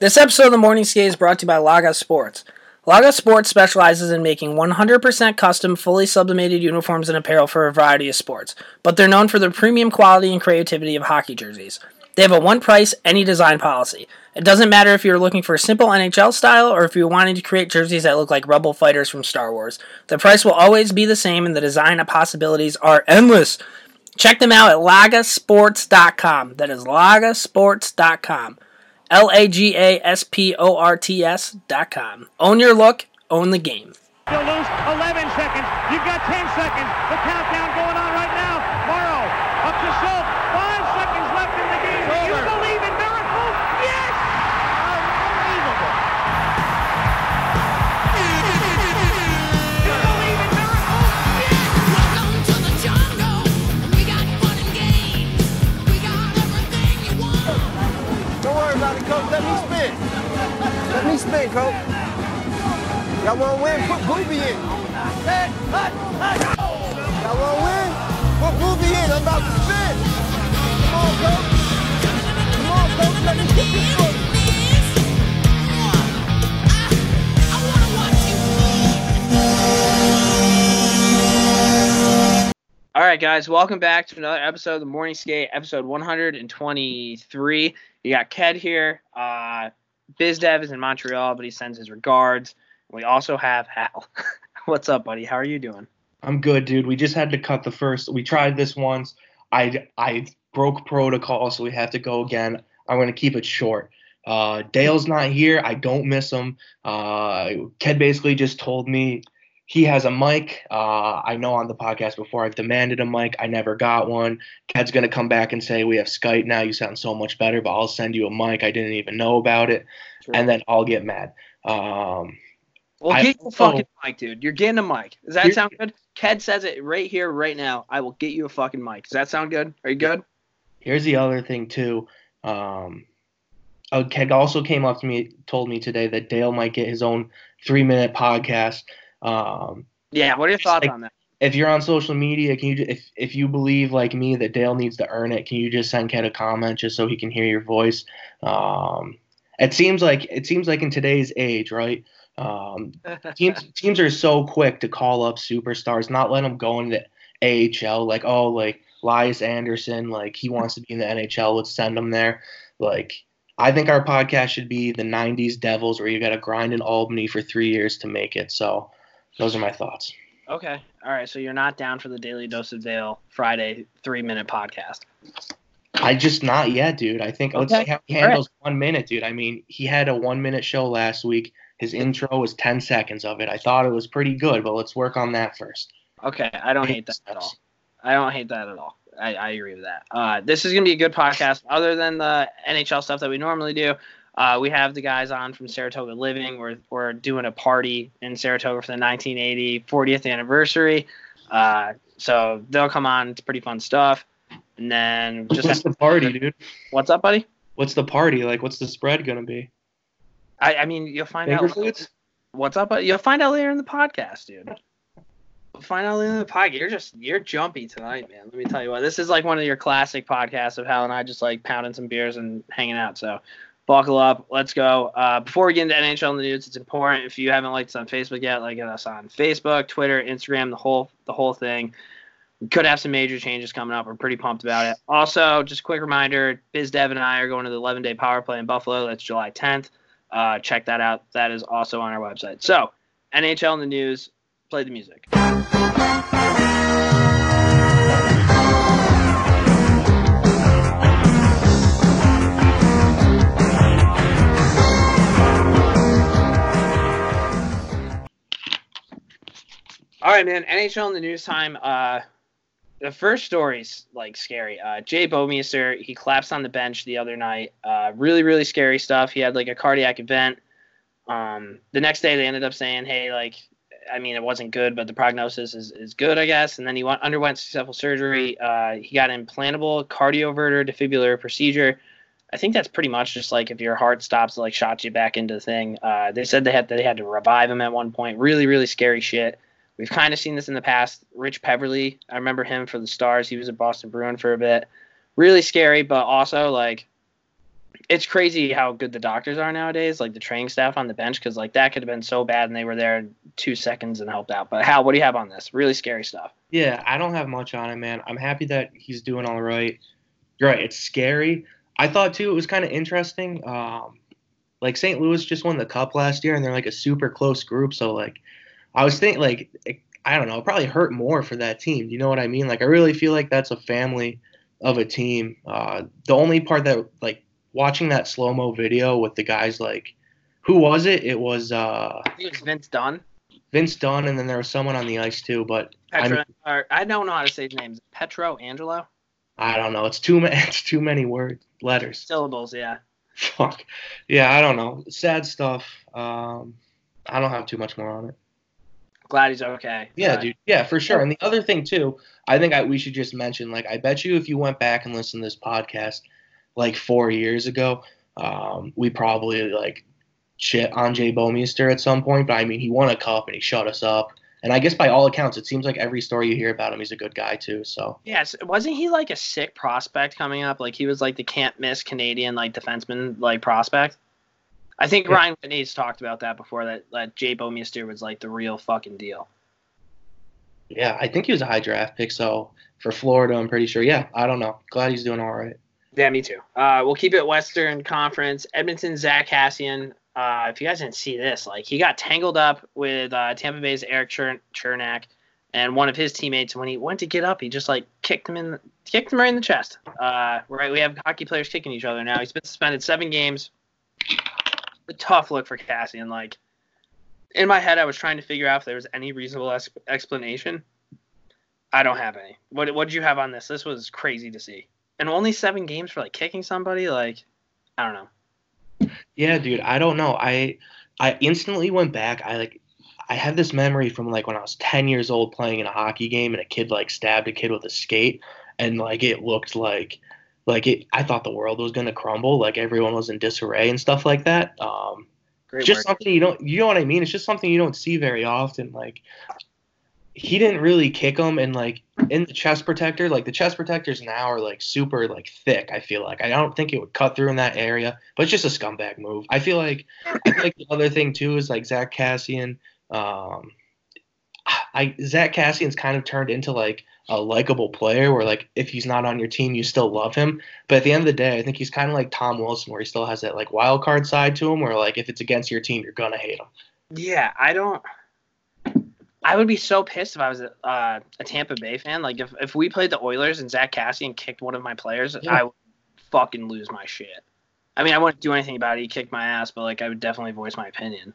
This episode of the Morning Skate is brought to you by Laga Sports. Laga Sports specializes in making 100% custom, fully sublimated uniforms and apparel for a variety of sports, but they're known for their premium quality and creativity of hockey jerseys. They have a one price, any design policy. It doesn't matter if you're looking for a simple NHL style or if you're wanting to create jerseys that look like rebel fighters from Star Wars. The price will always be the same and the design possibilities are endless. Check them out at lagasports.com. That is lagasports.com. L A G A S P O R T S dot com. Own your look, own the game. Still lose 11 seconds. You've got 10 seconds. The spin, coach. Y'all want to win? Put Booby in. Y'all want to win? Put Booby in. I'm about to spin. Come on, coach. Come on, coach. Let me get this one. All right, guys, welcome back to another episode of the Morning Skate, episode 123. You got Ked here. Uh, BizDev is in Montreal, but he sends his regards. We also have Hal. What's up, buddy? How are you doing? I'm good, dude. We just had to cut the first. We tried this once. I I broke protocol, so we have to go again. I'm gonna keep it short. Uh, Dale's not here. I don't miss him. Uh, Ked basically just told me he has a mic. Uh, I know on the podcast before I've demanded a mic. I never got one. Ked's gonna come back and say we have Skype now. You sound so much better, but I'll send you a mic. I didn't even know about it, and then I'll get mad. Um, Well, I get your fucking mic, dude. You're getting a mic. Does that sound good? Ked says it right here, right now. I will get you a fucking mic. Does that sound good? Are you good? Here's the other thing too. Um, a kid also came up to me, told me today that Dale might get his own three minute podcast. Um, Yeah. What are your thoughts like- on that? if you're on social media, can you if if you believe like me that Dale needs to earn it, can you just send Ked a comment just so he can hear your voice? Um, it seems like it seems like in today's age, right? Um, teams teams are so quick to call up superstars, not let them go into AHL. Like, oh, like Elias Anderson, like he wants to be in the NHL. Let's send him there. Like, I think our podcast should be the '90s Devils, where you got to grind in Albany for three years to make it. So, those are my thoughts. Okay. All right. So you're not down for the Daily Dose of Dale Friday three minute podcast. I just not yet, dude. I think let's see how he All right. handles one minute, dude. I mean, he had a one minute show last week. His intro was ten seconds of it. I thought it was pretty good, but let's work on that first. Okay. I don't hate that at all. I don't hate that at all. I, I agree with that. Uh, this is going to be a good podcast. Other than the NHL stuff that we normally do, uh, we have the guys on from Saratoga Living. We're, we're doing a party in Saratoga for the 1980 40th anniversary. Uh, so they'll come on. It's pretty fun stuff. And then just what's the party, dude? what's up, buddy? What's the party? Like, what's the spread gonna be? I, I mean, you'll find Finger out. foods? What's up? buddy? You'll find out later in the podcast, dude. Find out later in the podcast. You're just you're jumpy tonight, man. Let me tell you what. This is like one of your classic podcasts of Hal and I just like pounding some beers and hanging out. So buckle up. Let's go. Uh, before we get into NHL in the news, it's important if you haven't liked us on Facebook yet, like us on Facebook, Twitter, Instagram, the whole the whole thing. We could have some major changes coming up. We're pretty pumped about it. Also, just a quick reminder: Biz Dev and I are going to the 11 day power play in Buffalo. That's July 10th. Uh, check that out. That is also on our website. So, NHL in the news. Play the music. All right, man. NHL in the news time. Uh, the first story's like scary. Uh, Jay Bouwmeester, he collapsed on the bench the other night. Uh, really, really scary stuff. He had like a cardiac event. Um, the next day, they ended up saying, "Hey, like, I mean, it wasn't good, but the prognosis is, is good, I guess." And then he went, underwent successful surgery. Uh, he got an implantable cardioverter defibrillator procedure. I think that's pretty much just like if your heart stops, it, like shots you back into the thing. Uh, they said they had they had to revive him at one point. Really, really scary shit. We've kind of seen this in the past. Rich Peverley, I remember him for the Stars. He was a Boston Bruin for a bit. Really scary, but also like it's crazy how good the doctors are nowadays, like the training staff on the bench, because like that could have been so bad and they were there in two seconds and helped out. But Hal, what do you have on this? Really scary stuff. Yeah, I don't have much on it, man. I'm happy that he's doing all right. You're right. It's scary. I thought too it was kind of interesting. Um, like St. Louis just won the cup last year, and they're like a super close group. So like, I was thinking like it- I don't know, it probably hurt more for that team. You know what I mean? Like I really feel like that's a family of a team. Uh, the only part that like watching that slow mo video with the guys like, who was it? It was uh, I think it was Vince Dunn. Vince Dunn, and then there was someone on the ice too. But I Petro, I don't know how to say his name. Is it Petro Angelo? I don't know. It's too many. It's too many words, letters. Syllables, yeah. Fuck. Yeah, I don't know. Sad stuff. Um, I don't have too much more on it. Glad he's okay. Yeah, Uh, dude. Yeah, for sure. And the other thing too, I think I, we should just mention. Like, I bet you if you went back and listened to this podcast like four years ago, um, we probably like shit on Jay Bouwmeester at some point. But I mean, he won a cup and he shut us up. And I guess by all accounts, it seems like every story you hear about him, he's a good guy too. So Yes, wasn't he like a sick prospect coming up? Like he was like the can't miss Canadian like defenseman like prospect. I think Yeah. Ryan Whitney's talked about that before. That that Jay Bouwmeester was like the real fucking deal. yeah, I think he was a high draft pick. So for Florida, I'm pretty sure. Yeah, I don't know. Glad he's doing all right. Yeah, me too. Uh, we'll keep it Western Conference. Edmonton Zach Kassian. Uh, if you guys didn't see this, like he got tangled up with uh, Tampa Bay's Eric Chern- Cernak and one of his teammates. When he went to get up, he just like kicked him in, the, kicked him right in the chest. Uh, right, we have hockey players kicking each other now. He's been suspended seven games. A tough look for Kassian. Like in my head, I was trying to figure out if there was any reasonable ex- explanation. I don't have any. What what did you have on this? This was crazy to see and only seven games for like kicking somebody like i don't know Yeah, dude. I don't know. I I instantly went back. I like I have this memory from like when I was 10 years old playing in a hockey game and a kid like stabbed a kid with a skate and like it looked like like it I thought the world was going to crumble, like everyone was in disarray and stuff like that. Um great just work. something you don't you know what I mean? It's just something you don't see very often like he didn't really kick him and like in the chest protector like the chest protectors now are like super like thick i feel like i don't think it would cut through in that area but it's just a scumbag move i feel like i feel like the other thing too is like zach kassian um i zach kassian's kind of turned into like a likable player where like if he's not on your team you still love him. But at the end of the day i think he's kind of like tom wilson where he still has that like wild card side to him where like if it's against your team you're gonna hate him. Yeah i don't i would be so pissed if i was a, uh, a tampa bay fan. Like if, if we played the oilers and zach cassian kicked one of my players Yeah. i would fucking lose my shit. I mean i wouldn't do anything about it. He kicked my ass but like i would definitely voice my opinion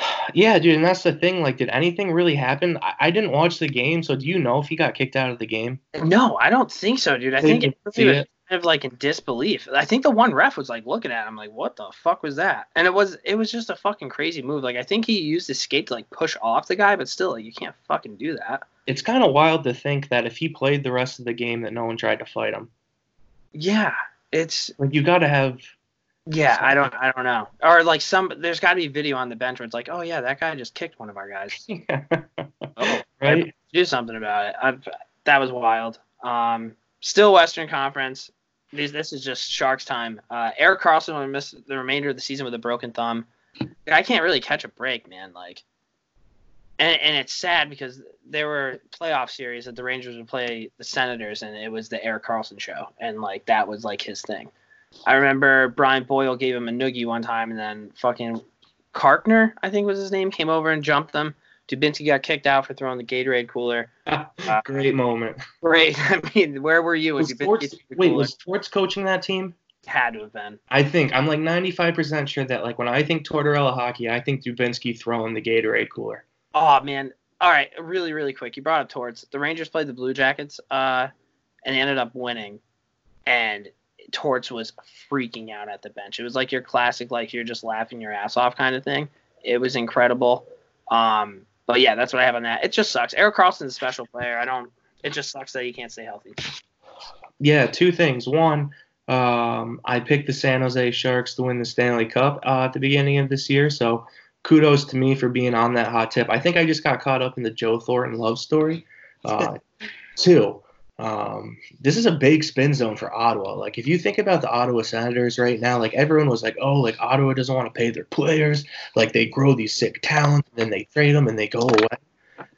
Yeah, dude, and that's the thing. Like, did anything really happen? I, I didn't watch the game, so do you know if he got kicked out of the game? no i don't think so dude i They think it, see was it. kind of like in disbelief i think the one ref was like looking at him like what the fuck was that and it was it was just a fucking crazy move like i think he used his skate to like push off the guy but still like you can't fucking do that It's kind of wild to think that if he played the rest of the game, that no one tried to fight him. yeah it's Like, you got to have. Yeah i don't i don't know. Or like some there's got to be video on the bench where it's like oh yeah that guy just kicked one of our guys. Oh, right? do something about it. I've, that was wild. Um still western conference. This, this is just sharks time. Uh eric karlsson will miss the remainder of the season with a broken thumb. I can't really catch a break man like and, and it's sad because there were playoff series that the rangers would play the senators and it was the eric carlson show. And like that was like his thing i remember brian boyle gave him a noogie one time and then fucking carkner i think was his name came over and jumped them Dubinsky got kicked out for throwing the Gatorade cooler. Great moment. Great. I mean, where were you when Was the wait, was Torts coaching that team? Had to have been. I think I'm like 95% sure that like when I think Tortorella hockey, I think Dubinsky throwing the Gatorade cooler. Oh man. All right, really, really quick. You brought up Torts. The Rangers played the Blue Jackets, uh, and they ended up winning. And Torts was freaking out at the bench. It was like your classic, like you're just laughing your ass off kind of thing. It was incredible. Um, but yeah, that's what I have on that. It just sucks. Eric Karlsson's a special player. I don't. It just sucks that he can't stay healthy. Yeah, two things. One, um, I picked the San Jose Sharks to win the Stanley Cup uh, at the beginning of this year, so kudos to me for being on that hot tip. I think I just got caught up in the Joe Thornton love story. Uh, two, Um, this is a big spin zone for Ottawa. Like, if you think about the Ottawa Senators right now, like everyone was like, "Oh, like Ottawa doesn't want to pay their players. Like they grow these sick talents, and then they trade them and they go away."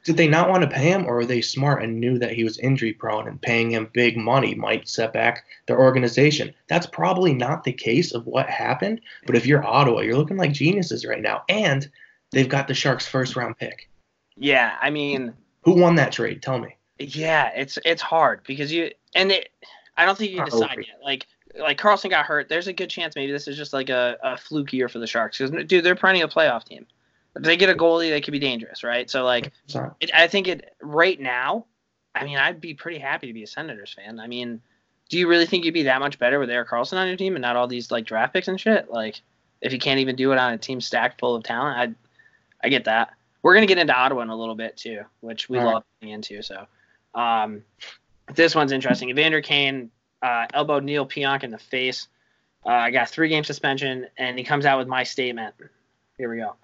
Did they not want to pay him, or were they smart and knew that he was injury prone and paying him big money might set back their organization? That's probably not the case of what happened. But if you're Ottawa, you're looking like geniuses right now, and they've got the Sharks' first round pick. Yeah, I mean, Who won that trade? Tell me. Yeah, it's it's hard because you and it. I don't think you decide yet. Like like Karlsson got hurt. There's a good chance maybe this is just like a, a fluke year for the Sharks because dude, they're pretty a playoff team. If they get a goalie, they could be dangerous, right? So like, it, I think it right now. I mean, I'd be pretty happy to be a Senators fan. I mean, do you really think you'd be that much better with Eric Karlsson on your team and not all these like draft picks and shit? Like, if you can't even do it on a team stacked full of talent, I, I get that. We're gonna get into Ottawa in a little bit too, which we All right. love getting into. So, um, this one's interesting. Evander Kane uh, elbowed Neal Pionk in the face. Uh, I got three game suspension, and he comes out with my statement. Here we go.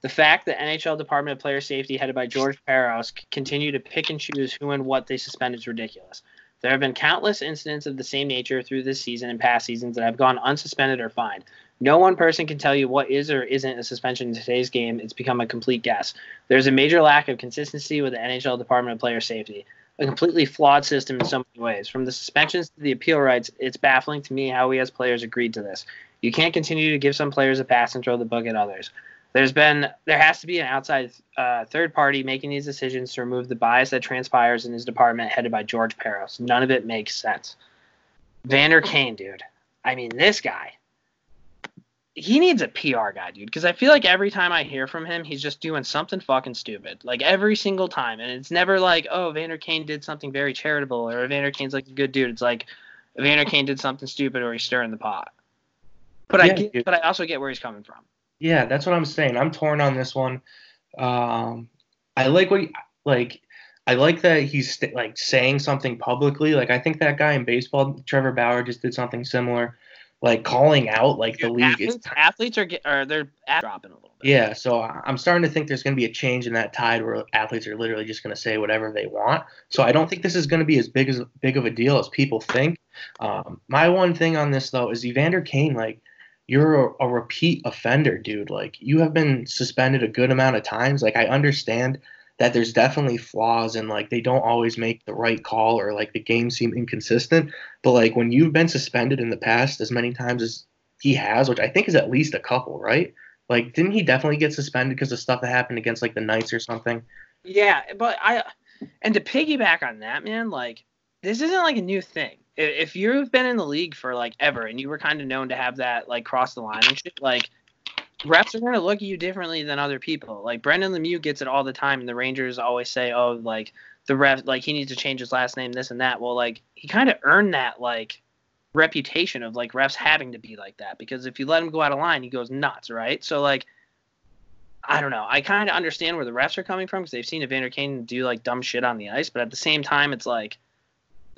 The fact that NHL Department of Player Safety, headed by George Parros, continue to pick and choose who and what they suspend is ridiculous. There have been countless incidents of the same nature through this season and past seasons that have gone unsuspended or fined. No one person can tell you what is or isn't a suspension in today's game. It's become a complete guess. There's a major lack of consistency with the NHL Department of Player Safety, a completely flawed system in so many ways. From the suspensions to the appeal rights, it's baffling to me how we as players agreed to this. You can't continue to give some players a pass and throw the book at others. There's been there has to be an outside uh, third party making these decisions to remove the bias that transpires in his department headed by George Parros. None of it makes sense. Vander Kane, dude. I mean, this guy. He needs a PR guy, dude, because I feel like every time I hear from him, he's just doing something fucking stupid. Like every single time. And it's never like, oh, Vander Kane did something very charitable or Vander Kane's like a good dude. It's like Vander Kane did something stupid or he's stirring the pot. But I get dude. but I also get where he's coming from. Yeah, that's what I'm saying. I'm torn on this one. Um, I like what he, like. I like that he's st- like saying something publicly. Like I think that guy in baseball, Trevor Bauer, just did something similar, like calling out like the league is. athletes, athletes are get, are they're at- dropping a little bit. Yeah, so I'm starting to think there's going to be a change in that tide where athletes are literally just going to say whatever they want. So I don't think this is going to be as big as big of a deal as people think. Um, my one thing on this though is Evander Kane, like you're a, a repeat offender, dude. Like you have been suspended a good amount of times. Like I understand that there's definitely flaws and like they don't always make the right call or like the game seem inconsistent. But like when you've been suspended in the past as many times as he has, which I think is at least a couple, right? Like, didn't he definitely get suspended because of stuff that happened against like the Knights or something? Yeah, but I and to piggyback on that, man, like this isn't like a new thing. If you've been in the league for like ever and you were kind of known to have that like cross the line and shit, like refs are going to look at you differently than other people. Like Brendan Lemieux gets it all the time, and the Rangers always say, "Oh, like the ref, like he needs to change his last name, this and that." Well, like he kind of earned that like reputation of like refs having to be like that because if you let him go out of line, he goes nuts, right? So like. I don't know. I kind of understand where the refs are coming from because they've seen Evander Kane do like dumb shit on the ice, but at the same time, it's like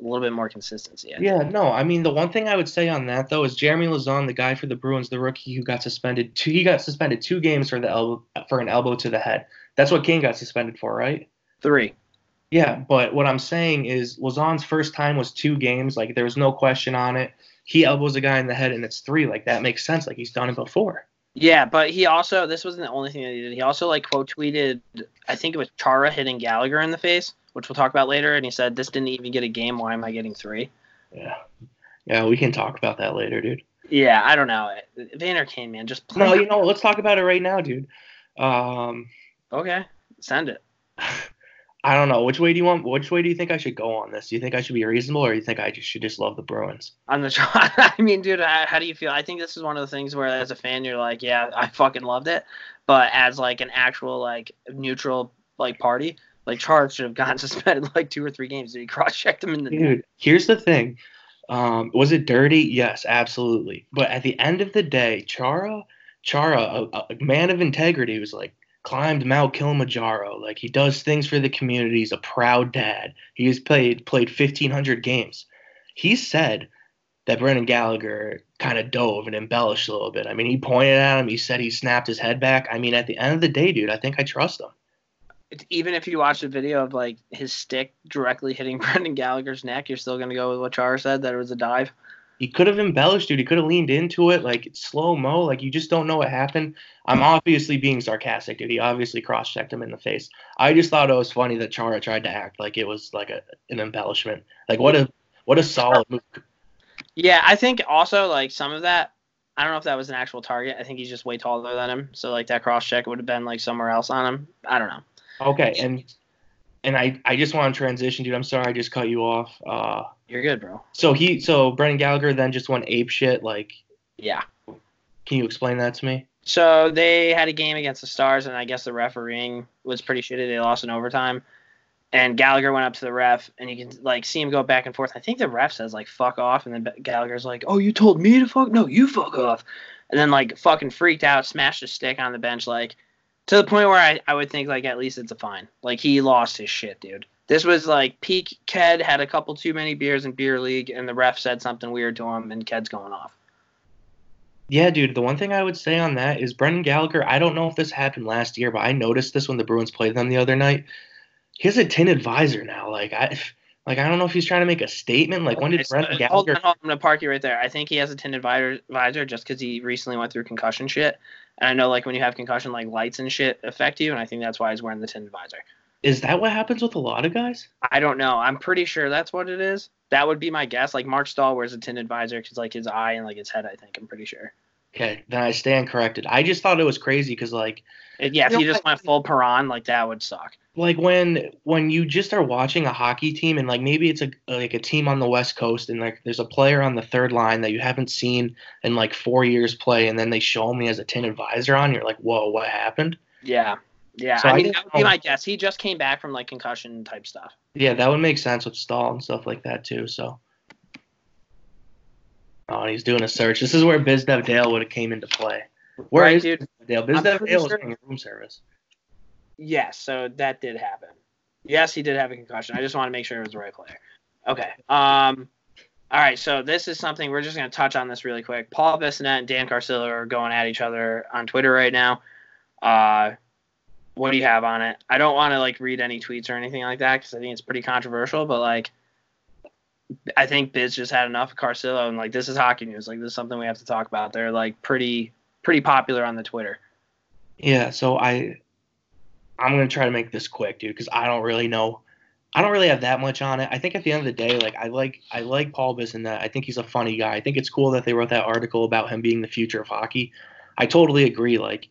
a little bit more consistency. I think. Yeah, no. I mean, the one thing I would say on that though is Jeremy Lauzon, the guy for the Bruins, the rookie who got suspended. Two, he got suspended two games for the elbow for an elbow to the head. That's what Kane got suspended for, right? Three. Yeah, but what I'm saying is Lauzon's first time was two games. Like there was no question on it. He elbows a guy in the head and it's three. Like that makes sense. Like he's done it before. Yeah, but he also this wasn't the only thing that he did. He also like quote tweeted, I think it was Chara hitting Gallagher in the face, which we'll talk about later, and he said, "This didn't even get a game. Why am I getting three? Yeah. Yeah, we can talk about that later, dude. Yeah, I don't know. Vander Kane, man, just play. No, you know, let's talk about it right now, dude. Um, okay, send it. I don't know. Which way do you want? Which way do you think I should go on this? Do you think I should be reasonable, or do you think I just should just love the Bruins? On the I mean, dude, how, how do you feel? I think this is one of the things where, as a fan, you're like, yeah, I fucking loved it, but as like an actual like neutral like party, like Charles should have gotten suspended like two or three games. Did he cross checked him in the Dude, here's the thing. Um, was it dirty? Yes, absolutely. But at the end of the day, Chara, Chara, a, a man of integrity, was like climbed Mount Kilimanjaro. Like he does things for the community. He's a proud dad. He has played played 1,500 games. He said that Brendan Gallagher kind of dove and embellished a little bit. I mean, he pointed at him. He said he snapped his head back. I mean, at the end of the day, dude, I think I trust him. Even if you watch a video of like his stick directly hitting Brendan Gallagher's neck, you're still gonna go with what Char said that it was a dive. He could have embellished, dude. He could have leaned into it, like slow mo. Like you just don't know what happened. I'm obviously being sarcastic, dude. He obviously cross checked him in the face. I just thought it was funny that Chara tried to act like it was like a, an embellishment. Like what a what a solid move. Yeah, I think also like some of that. I don't know if that was an actual target. I think he's just way taller than him, so like that cross check would have been like somewhere else on him. I don't know. Okay, and and I I just want to transition, dude. I'm sorry I just cut you off. Uh, You're good, bro. so he so Brendan Gallagher then just went ape shit. Like, Yeah. can you explain that to me? So they had a game against the Stars, and I guess the refereeing was pretty shitty. They lost in overtime, and Gallagher went up to the ref, and you can like see him go back and forth. I think the ref says like "fuck off," and then Gallagher's like, "Oh, you told me to fuck? No, you fuck off," and then like fucking freaked out, smashed a stick on the bench, like to the point where I, I would think like at least it's a fine. Like he lost his shit, dude. This was like peak. Ked had a couple too many beers in beer league, and the ref said something weird to him, and Ked's going off. Yeah, dude. The one thing I would say on that is Brendan Gallagher. I don't know if this happened last year, but I noticed this when the Bruins played them the other night. He has a tinted visor now. Like I, like I don't know if he's trying to make a statement. Like when did Okay, so- Brendan hold Gallagher? on, hold on, I'm gonna park you right there. I think he has a tinted visor, visor just because he recently went through concussion shit. And I know like when you have concussion, like lights and shit affect you, and I think that's why he's wearing the tinted visor. Is that what happens with a lot of guys? I don't know. I'm pretty sure that's what it is. That would be my guess. Like Marc Staal wears a tinted visor because like his eye and like his head. I think I'm pretty sure. Okay, then I stand corrected. I just thought it was crazy because like It- yeah, if You you know, just went full Piran, like that would suck. like when when you just are watching a hockey team and like maybe it's a like a team on the west coast and like there's a player on the third line that you haven't seen in like four years play and then they show him he has a tinted visor on you're like whoa what happened Yeah, yeah. So I I mean, that would be my guess. He just came back from like concussion type stuff. yeah that would make sense with staal and stuff like that too so oh he's doing a search this is where bizdev dale would have came into play where Right, is dude? dale bizdev dale sure- getting room service Yes, so that did happen. Yes, he did have a concussion. I just want to make sure it was the right player. Okay. Um. All right. So this is something we're just going to touch on this really quick. Paul Bissonnette and Dan Carcillo are going at each other on Twitter right now. Uh, what do you have on it? I don't want to like read any tweets or anything like that because I think it's pretty controversial. But like, I think Biz just had enough of Carcillo, and like this is hockey news. Like this is something we have to talk about. They're like pretty pretty popular on the Twitter. Yeah, so I I'm gonna try to make this quick, dude, because I don't really know. I don't really have that much on it. I think at the end of the day, like I like I like Paul Biz and that. I think he's a funny guy. I think it's cool that they wrote that article about him being the future of hockey. I totally agree. Like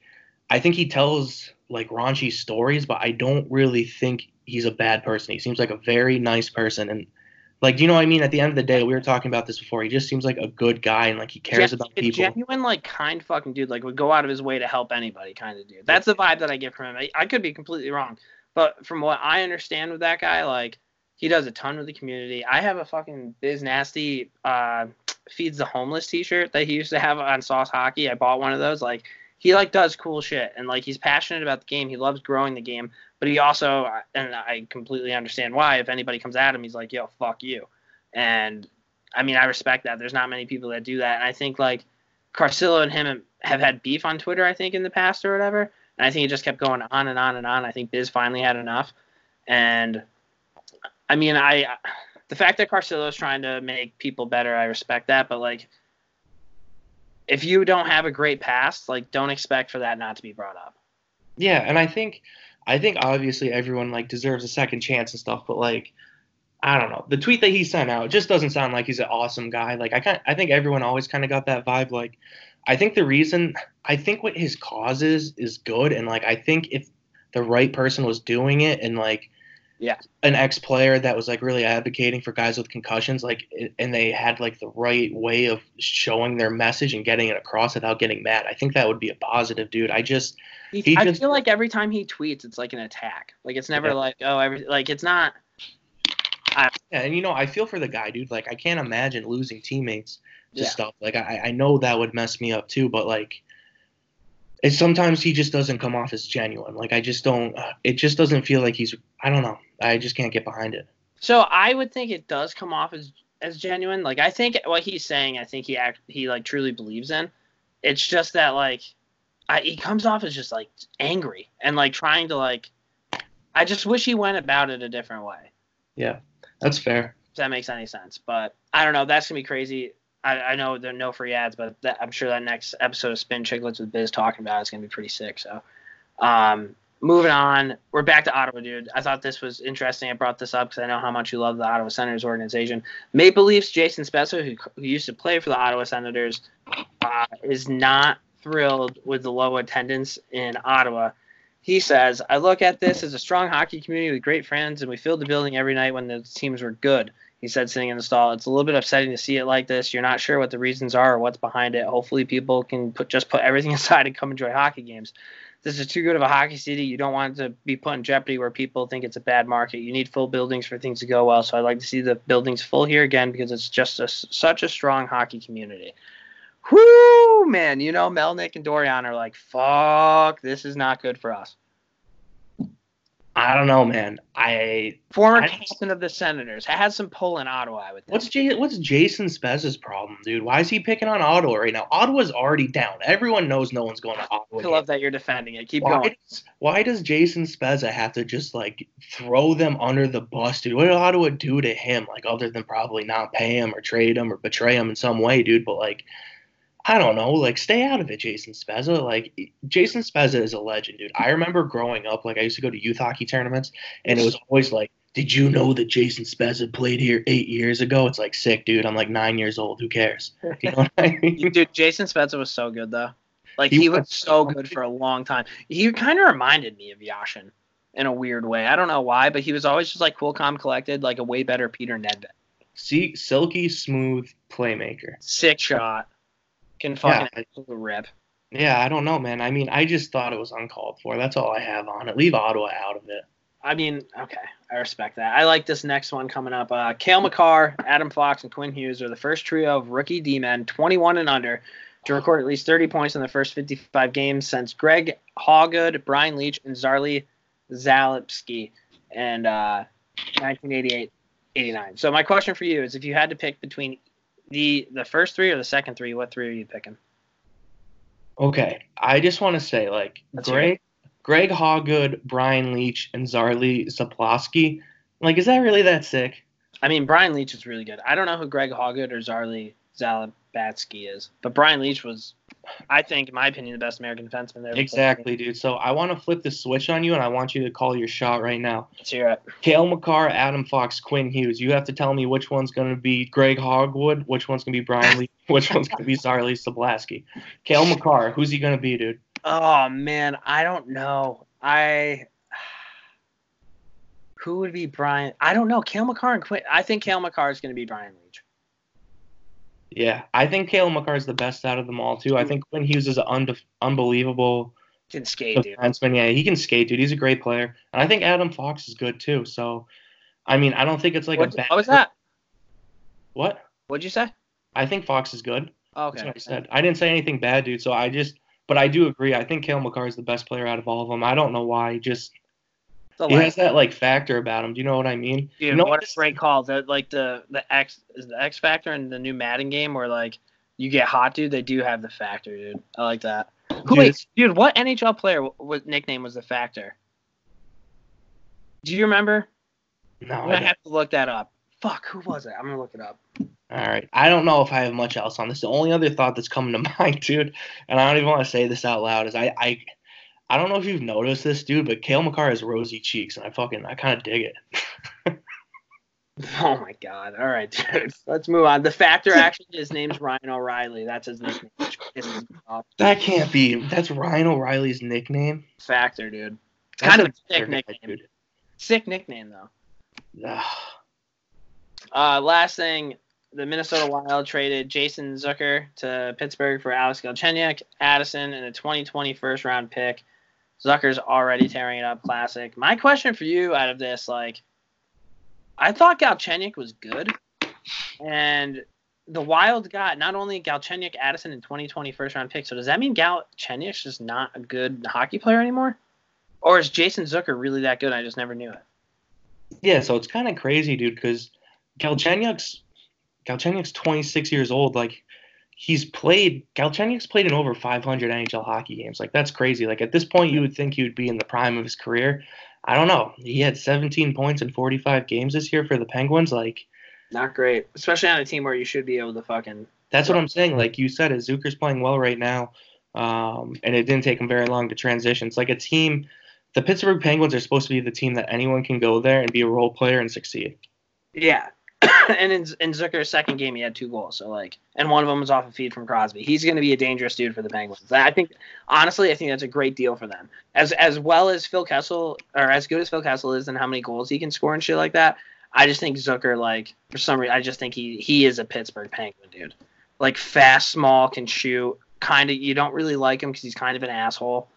I think he tells like raunchy stories, but I don't really think he's a bad person. He seems like a very nice person and like do you know what I mean? At the end of the day, we were talking about this before. He just seems like a good guy and like he cares Gen- about a people. Genuine, like kind fucking dude, like would go out of his way to help anybody, kind of dude. That's the vibe that I get from him. I, I could be completely wrong, but from what I understand with that guy, like he does a ton with the community. I have a fucking Biz Nasty uh, feeds the homeless T-shirt that he used to have on Sauce Hockey. I bought one of those. Like he like does cool shit and like he's passionate about the game. He loves growing the game, but he also and I completely understand why. If anybody comes at him, he's like, "Yo, fuck you," and I mean, I respect that. There's not many people that do that, and I think like Carcillo and him have had beef on Twitter. I think in the past or whatever, and I think it just kept going on and on and on. I think Biz finally had enough, and I mean, I the fact that Carcillo is trying to make people better, I respect that, but like. If you don't have a great past, like don't expect for that not to be brought up. Yeah, and I think I think obviously everyone like deserves a second chance and stuff, but like I don't know. The tweet that he sent out just doesn't sound like he's an awesome guy. Like I kind I think everyone always kind of got that vibe like I think the reason I think what his cause is is good and like I think if the right person was doing it and like Yeah. an ex player that was like really advocating for guys with concussions like and they had like the right way of showing their message and getting it across without getting mad. I think that would be a positive, dude. I just He, He I just- feel like every time he tweets, it's like an attack. Like it's never Yeah. like oh, every like it's not. Yeah, and you know, I feel for the guy, dude. Like, I can't imagine losing teammates to Yeah. stuff. Like, I, I know that would mess me up too, but like, sometimes he just doesn't come off as genuine. Like, I just don't. It just doesn't feel like he's. I don't know. I just can't get behind it. So I would think it does come off as as genuine. Like I think what he's saying, I think he act he like truly believes in. It's just that like, I, he comes off as just like angry and like trying to like I just wish he went about it a different way. Yeah, that's fair. If that makes any sense. But I don't know. That's gonna be crazy. I, I know there are no free ads, but that, I'm sure that next episode of Spittin' Chiclets with Biz talking about it is gonna be pretty sick. So, um, moving on, we're back to Ottawa, dude. I thought this was interesting. I brought this up because I know how much you love the Ottawa Senators organization. Maple Leafs Jason Spezza, who, who used to play for the Ottawa Senators, uh, is not thrilled with the low attendance in Ottawa. He says, I look at this as a strong hockey community with great friends, and we filled the building every night when the teams were good. He said, sitting in the stall, it's a little bit upsetting to see it like this. You're not sure what the reasons are or what's behind it. Hopefully, people can put just put everything aside and come enjoy hockey games. This is too good of a hockey city. You don't want to be put in jeopardy where people think it's a bad market. You need full buildings for things to go well. So I'd like to see the buildings full here again because it's just a, such a strong hockey community. Whoo, man! You know, Melnyk and Dorion are like, fuck, this is not good for us. I don't know, man. I Former I- captain of the Senators had some pull in Ottawa. I would think. what's J- what's Jason Spezza's problem, dude? Why is he picking on Ottawa right now? Ottawa's already down. Everyone knows no one's going to Ottawa. I love that you're defending it. Keep Why going. does, why does Jason Spezza have to just like throw them under the bus, dude? What did Ottawa do to him, like other than probably not pay him or trade him or betray him in some way, dude? But like, I don't know, like stay out of it, Jason Spezza. Like Jason Spezza is a legend, dude. I remember growing up, like I used to go to youth hockey tournaments, and it was always like, did you know that Jason Spezza played here eight years ago? It's like sick, dude. I'm like nine years old. Who cares? You know what I mean? Dude, Jason Spezza was so good though. Like He he, was was so so good for a long time. He kind of reminded me of Yashin in a weird way. I don't know why, but he was always just like cool, calm, collected, like a way better Peter Nedved. See, silky smooth playmaker. Sick shot. Can fucking absolute rip. Yeah, I don't know, man. I mean, I just thought it was uncalled for. That's all I have on it. Leave Ottawa out of it. I mean, okay, I respect that. I like this next one coming up. Uh, Cale Makar, Adam Fox, and Quinn Hughes are the first trio of rookie D-men, 21 and under, to record at least 30 points in the first 55 games since Greg Hawgood, Brian Leetch, and Zarley Zalapski in uh, 1988-89. So my question for you is, if you had to pick between the the first three or the second three, what three are you picking? Okay, I just want to say, like, Let's Greg, Greg Hawgood, Brian Leetch, and Zarly Zaplowski. Like, is that really that sick? I mean, Brian Leetch is really good. I don't know who Greg Hawgood or Zarly Zalabatsky is, but Brian Leetch was, I think, in my opinion, the best American defenseman there. Exactly, dude. So I want to flip the switch on you, and I want you to call your shot right now. Let's hear it. Cale Makar, Adam Fox, Quinn Hughes. You have to tell me which one's going to be Greg Hawgood, which one's going to be Brian Leetch, which one's going to be Zarly Sablaski. Cale Makar, who's he going to be, dude? Oh man, I don't know. I who would be Brian? I don't know. Cale Makar and Quinn. I think Cale Makar is going to be Brian Leetch. Yeah, I think Cale Makar is the best out of them all too. I think Quinn Hughes is an unde- unbelievable Can skate, dude. defenseman. Yeah, he can skate, dude. He's a great player, and I think Adam Fox is good too. So, I mean, I don't think it's like What, a bad. what was that? What? What'd you say? I think Fox is good. Oh, That's Okay. what I said. I didn't say anything bad, dude. So I just, but I do agree. I think Cale Makar is the best player out of all of them. I don't know why. Just he last- has that like factor about him. Do you know what I mean? Dude, you know what a this- great call. The like the the X is the X factor in the new Madden game where like you get hot, dude. They do have the factor, dude. I like that. Who Dude, wait, dude? What NHL player w- was nickname was the factor? Do you remember? No. I'm gonna don't. have to look that up. Fuck, who was it? I'm gonna look it up. All right. I don't know if I have much else on this. The only other thought that's coming to mind, dude, and I don't even want to say this out loud, is I, I, I don't know if you've noticed this, dude, but Cale Makar has rosy cheeks, and I fucking, I kind of dig it. Oh my god! All right, dude. Let's move on. The factor actually, his name's Ryan O'Reilly. That's his nickname. which pisses me off. That can't be. That's Ryan O'Reilly's nickname. Factor, dude. It's That's kind of a sick weird guy, nickname. Sick nickname though. Uh, last thing, the Minnesota Wild traded Jason Zucker to Pittsburgh for Alex Galchenyuk, Addison, and a 2020 first round pick. Zucker's already tearing it up. Classic. My question for you out of this, like, I thought Galchenyuk was good, and the Wild got not only Galchenyuk, Addison, and 2020 first round pick. So does that mean Galchenyuk's just not a good hockey player anymore, or is Jason Zucker really that good? I just never knew it. Yeah, so it's kind of crazy, dude, because Galchenyuk's Galchenyuk's 26 years old. Like, he's played. Galchenyuk's played in over 500 NHL hockey games. Like, that's crazy. Like, at this point, you would think he would be in the prime of his career. I don't know. He had 17 points in 45 games this year for the Penguins. Like Not great, especially on a team where you should be able to fucking. that's what I'm saying. Like you said, Zucker's playing well right now, um, and it didn't take him very long to transition. It's like a team. The Pittsburgh Penguins are supposed to be the team that anyone can go there and be a role player and succeed. Yeah. and in, in Zucker's second game, he had two goals. So like, and one of them was off a feed from Crosby. He's going to be a dangerous dude for the Penguins. I think, honestly, I think that's a great deal for them. As as well as Phil Kessel, or as good as Phil Kessel is, and how many goals he can score and shit like that. I just think Zucker, like for some reason, I just think he he is a Pittsburgh Penguin dude. Like fast, small, can shoot. Kind of, you don't really like him because he's kind of an asshole.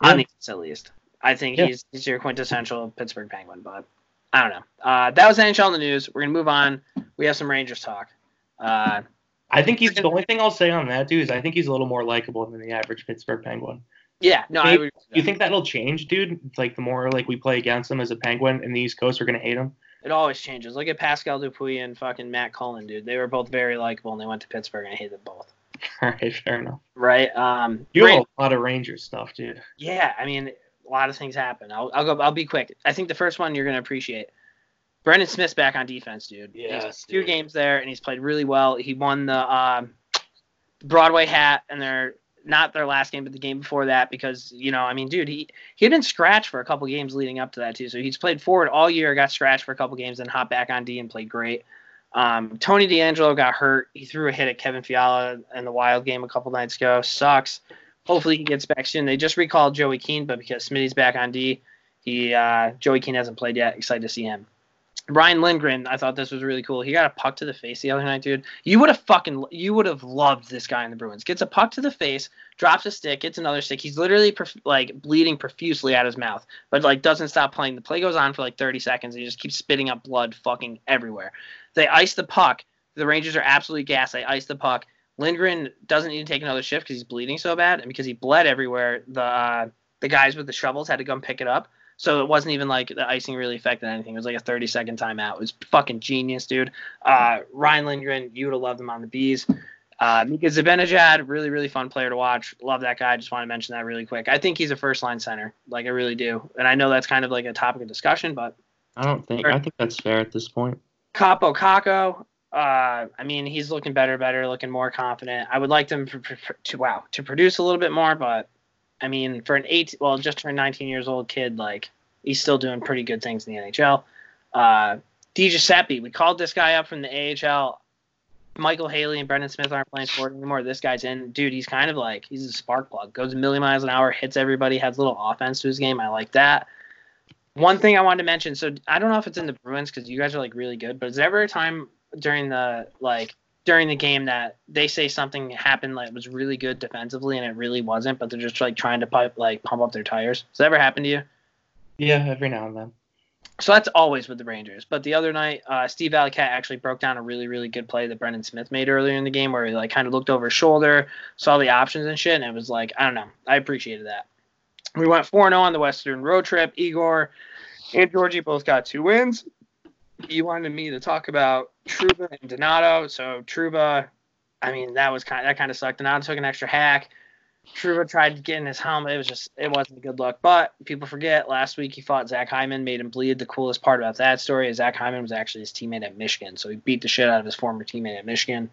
On the ice, at least. I think Yeah. he's he's your quintessential Pittsburgh Penguin, but I don't know. Uh, that was NHL in the news. We're gonna move on. We have some Rangers talk. Uh, I think he's the only thing I'll say on that, dude, is I think he's a little more likable than the average Pittsburgh Penguin. yeah, no, I would. You think that'll change, dude? It's like the more like we play against him as a Penguin in the East Coast, we're gonna hate him. It always changes. Look at Pascal Dupuis and fucking Matt Cullen, dude. They were both very likable, and they went to Pittsburgh, and I hated them both. All right, fair enough. Right? Um, You have a lot of Rangers stuff, dude. Yeah, I mean, a lot of things happen. I'll, I'll go. I'll be quick. I think the first one you're gonna appreciate. Brendan Smith's back on defense, dude. Yes, He's two dude. games there, and he's played really well. He won the um, Broadway hat, and they're not their last game, but the game before that, because you know, I mean, dude, he he had been scratched for a couple games leading up to that too. So he's played forward all year, got scratched for a couple games, then hopped back on D and played great. Um, Tony DeAngelo got hurt. He threw a hit at Kevin Fiala in the Wild game a couple nights ago. Sucks. Hopefully he gets back soon. They just recalled Joey Keane, but because Smitty's back on D, he uh, Joey Keane hasn't played yet. Excited to see him. Ryan Lindgren, I thought this was really cool. He got a puck to the face the other night, dude. You would have fucking, you would have loved this guy in the Bruins. Gets a puck to the face, drops a stick, gets another stick. He's literally prof- like bleeding profusely out his mouth, but like doesn't stop playing. The play goes on for like 30 seconds. And he just keeps spitting up blood, fucking everywhere. They ice the puck. The Rangers are absolutely gassed. They ice the puck. Lindgren doesn't need to take another shift because he's bleeding so bad, and because he bled everywhere. The uh, the guys with the shovels had to come pick it up. So it wasn't even like the icing really affected anything. It was like a 30 second timeout. It was fucking genius, dude. Uh, Ryan Lindgren, you would have loved him on the bees. Uh, Mika Zibanejad, really, really fun player to watch. Love that guy. Just want to mention that really quick. I think he's a first line center. Like, I really do. And I know that's kind of like a topic of discussion, but I don't think. I think that's fair at this point. Kaapo Kakko, uh, I mean, he's looking better, better, looking more confident. I would like them for, for, for- to wow to produce a little bit more, but I mean, for an eight, well, just turned 19 years old kid, like he's still doing pretty good things in the NHL. Uh, Di Giuseppe, we called this guy up from the AHL. Michael Haley and Brendan Smith aren't playing sport anymore. This guy's in, dude. He's kind of like he's a spark plug. Goes a million miles an hour, hits everybody, has a little offense to his game. I like that. One thing I wanted to mention, so I don't know if it's in the Bruins because you guys are like really good, but is there ever a time during the like during the game that they say something happened like was really good defensively and it really wasn't, but they're just like trying to pipe, like pump up their tires? Does that ever happen to you? Yeah, every now and then. So that's always with the Rangers. But the other night, uh, Steve Valiquette actually broke down a really, really good play that Brendan Smith made earlier in the game where he like kind of looked over his shoulder, saw the options and shit, and it was like, I don't know. I appreciated that. We went 4 0 on the Western road trip. Igor and Georgie both got two wins. You wanted me to talk about Trouba and Donato. So Trouba, I mean, that was kind of, that kind of sucked. Donato took an extra hack. Trouba tried to get in his helmet. It was just, it wasn't good look. But people forget last week he fought Zach Hyman, made him bleed. The coolest part about that story is Zach Hyman was actually his teammate at Michigan. So he beat the shit out of his former teammate at Michigan.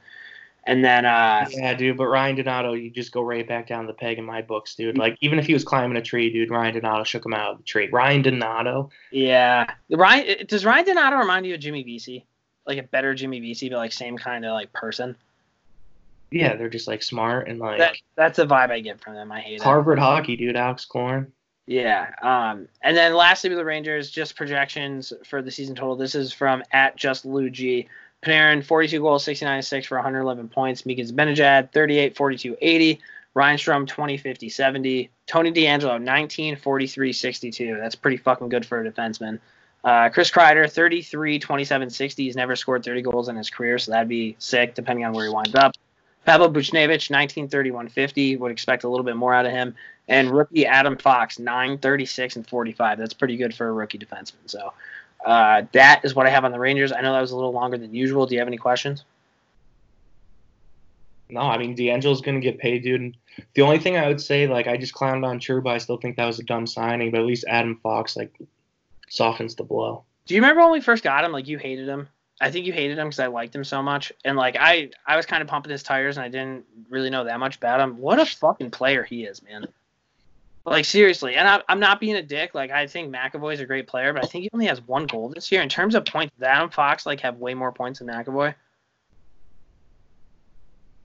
And then, uh, Yeah, dude. But Ryan Donato, you just go right back down the peg in my books, dude. Like even if he was climbing a tree, dude, Ryan Donato shook him out of the tree. Ryan Donato. yeah, Ryan does Ryan Donato remind you of Jimmy Vesey, like a better Jimmy Vesey, but like same kind of like person. Yeah, they're just like smart and like That, that's the vibe I get from them. I hate it. Harvard hockey, dude. Alex Killorn. Yeah. Um, and then lastly with the Rangers, just projections for the season total. This is from at just Lou G. Panarin, 42 goals, 69 6 for 111 points. Mika Zibanejad, 38, 42, 80. Ryan Strome, 20, 50, 70. Tony DeAngelo, 19, 43, 62. That's pretty fucking good for a defenseman. Uh, Chris Kreider, 33, 27, 60. He's never scored 30 goals in his career, so that'd be sick depending on where he winds up. Pavel Buchnevich, 19, 31, 50. Would expect a little bit more out of him and rookie Adam Fox, 9, 36, and 45. That's pretty good for a rookie defenseman. So uh, that is what I have on the Rangers. I know that was a little longer than usual. Do you have any questions? No, I mean DeAngelo's gonna get paid, dude. And the only thing I would say, like, I just clowned on Trouba. I still think that was a dumb signing, but at least Adam Fox like softens the blow. Do you remember when we first got him? Like you hated him. I think you hated him because I liked him so much, and like I, I was kind of pumping his tires, and I didn't really know that much about him. What a fucking player he is, man! Like seriously, and I, I'm not being a dick. Like I think McAvoy's a great player, but I think he only has one goal this year. In terms of points, Adam Fox like have way more points than McAvoy.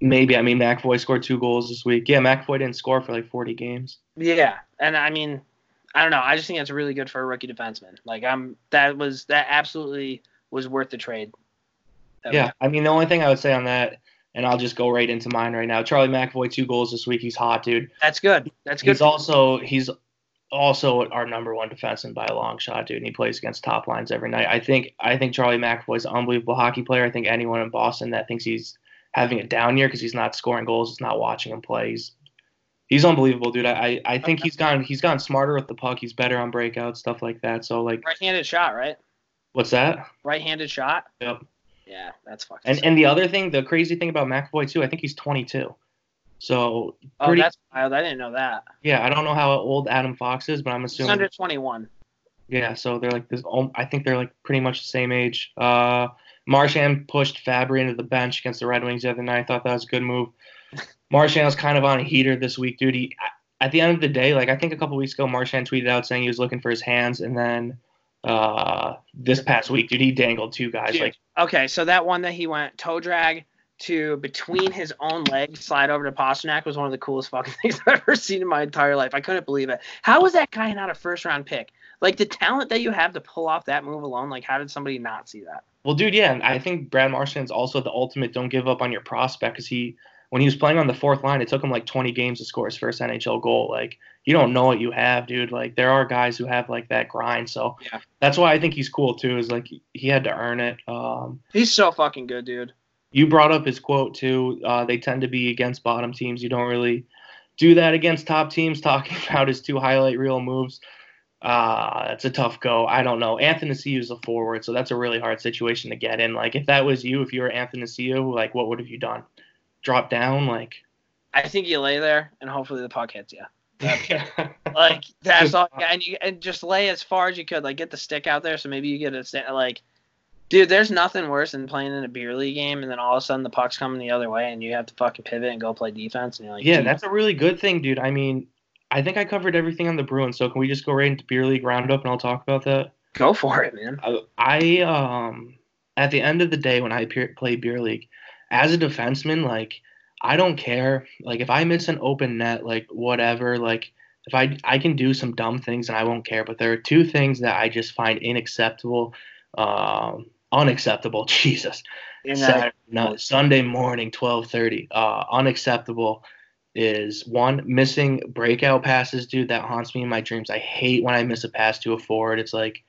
Maybe I mean McAvoy scored two goals this week. Yeah, McAvoy didn't score for like 40 games. Yeah, and I mean, I don't know. I just think that's really good for a rookie defenseman. Like I'm, that was that absolutely was worth the trade. Yeah, I mean the only thing I would say on that, and I'll just go right into mine right now. Charlie McAvoy two goals this week. He's hot, dude. that's good. That's good. He's also he's also our number one defenseman by a long shot, dude. And he plays against top lines every night. I think I think Charlie McAvoy's an unbelievable hockey player. I think anyone in Boston that thinks he's having a down year because he's not scoring goals is not watching him play. He's he's unbelievable, dude. I I think he's gone he's gotten smarter with the puck. He's better on breakouts, stuff like that. So like, right-handed shot, right? what's that? Right-handed shot. Yep. Yeah, that's fucking. And and the other thing, the crazy thing about McAvoy too, I think he's 22. So oh, that's wild. I didn't know that. yeah, I don't know how old Adam Fox is, but I'm He's assuming under 21. Yeah, so they're like this. I think they're like pretty much the same age. Uh, Marchand pushed Fabbri into the bench against the Red Wings the other night. I thought that was a good move. Marchand's kind of on a heater this week, dude. He, at the end of the day, like I think a couple weeks ago, Marchand tweeted out saying he was looking for his hands, and then uh, this past week, dude, he dangled two guys. Dude. Like, Okay, so that one that he went toe drag to between his own legs, slide over to Pastrnak was one of the coolest fucking things I've ever seen in my entire life. I couldn't believe it. How was that guy not a first round pick? Like the talent that you have to pull off that move alone, like how did somebody not see that? well, dude, yeah, and I think Brad Marchand's also the ultimate. Don't give up on your prospect because he. When he was playing on the fourth line, it took him like 20 games to score his first NHL goal. Like, you don't know what you have, dude. Like, there are guys who have like that grind. So Yeah. that's why I think he's cool too. Is like he had to earn it. Um, He's so fucking good, dude. you brought up his quote too. Uh, they tend to be against bottom teams. You don't really do that against top teams. Talking about his two highlight reel moves. Uh, that's a tough go. I don't know. Anthony is a forward, so that's a really hard situation to get in. Like, if that was you, if you were Anthony like, what would have you done? Drop down, like. I think you lay there and hopefully the puck hits you. Like that's all, and you and just lay as far as you could. Like get the stick out there, so maybe you get a like. Dude, there's nothing worse than playing in a beer league game and then all of a sudden the puck's coming the other way and you have to fucking pivot and go play defense and you're like, yeah, "Gee, that's a really good thing, dude. I mean, I think I covered everything on the Bruins, so can we just go right into beer league roundup and I'll talk about that? go for it, man. I, I um at the end of the day when I pe- play beer league as a defenseman like I don't care like if I miss an open net like whatever like if I I can do some dumb things and I won't care but there are two things that I just find unacceptable um unacceptable Jesus Saturday, no, Sunday morning, twelve thirty. Uh, unacceptable is one missing breakout passes, dude. That haunts me in my dreams. I hate when I miss a pass to a forward. It's like,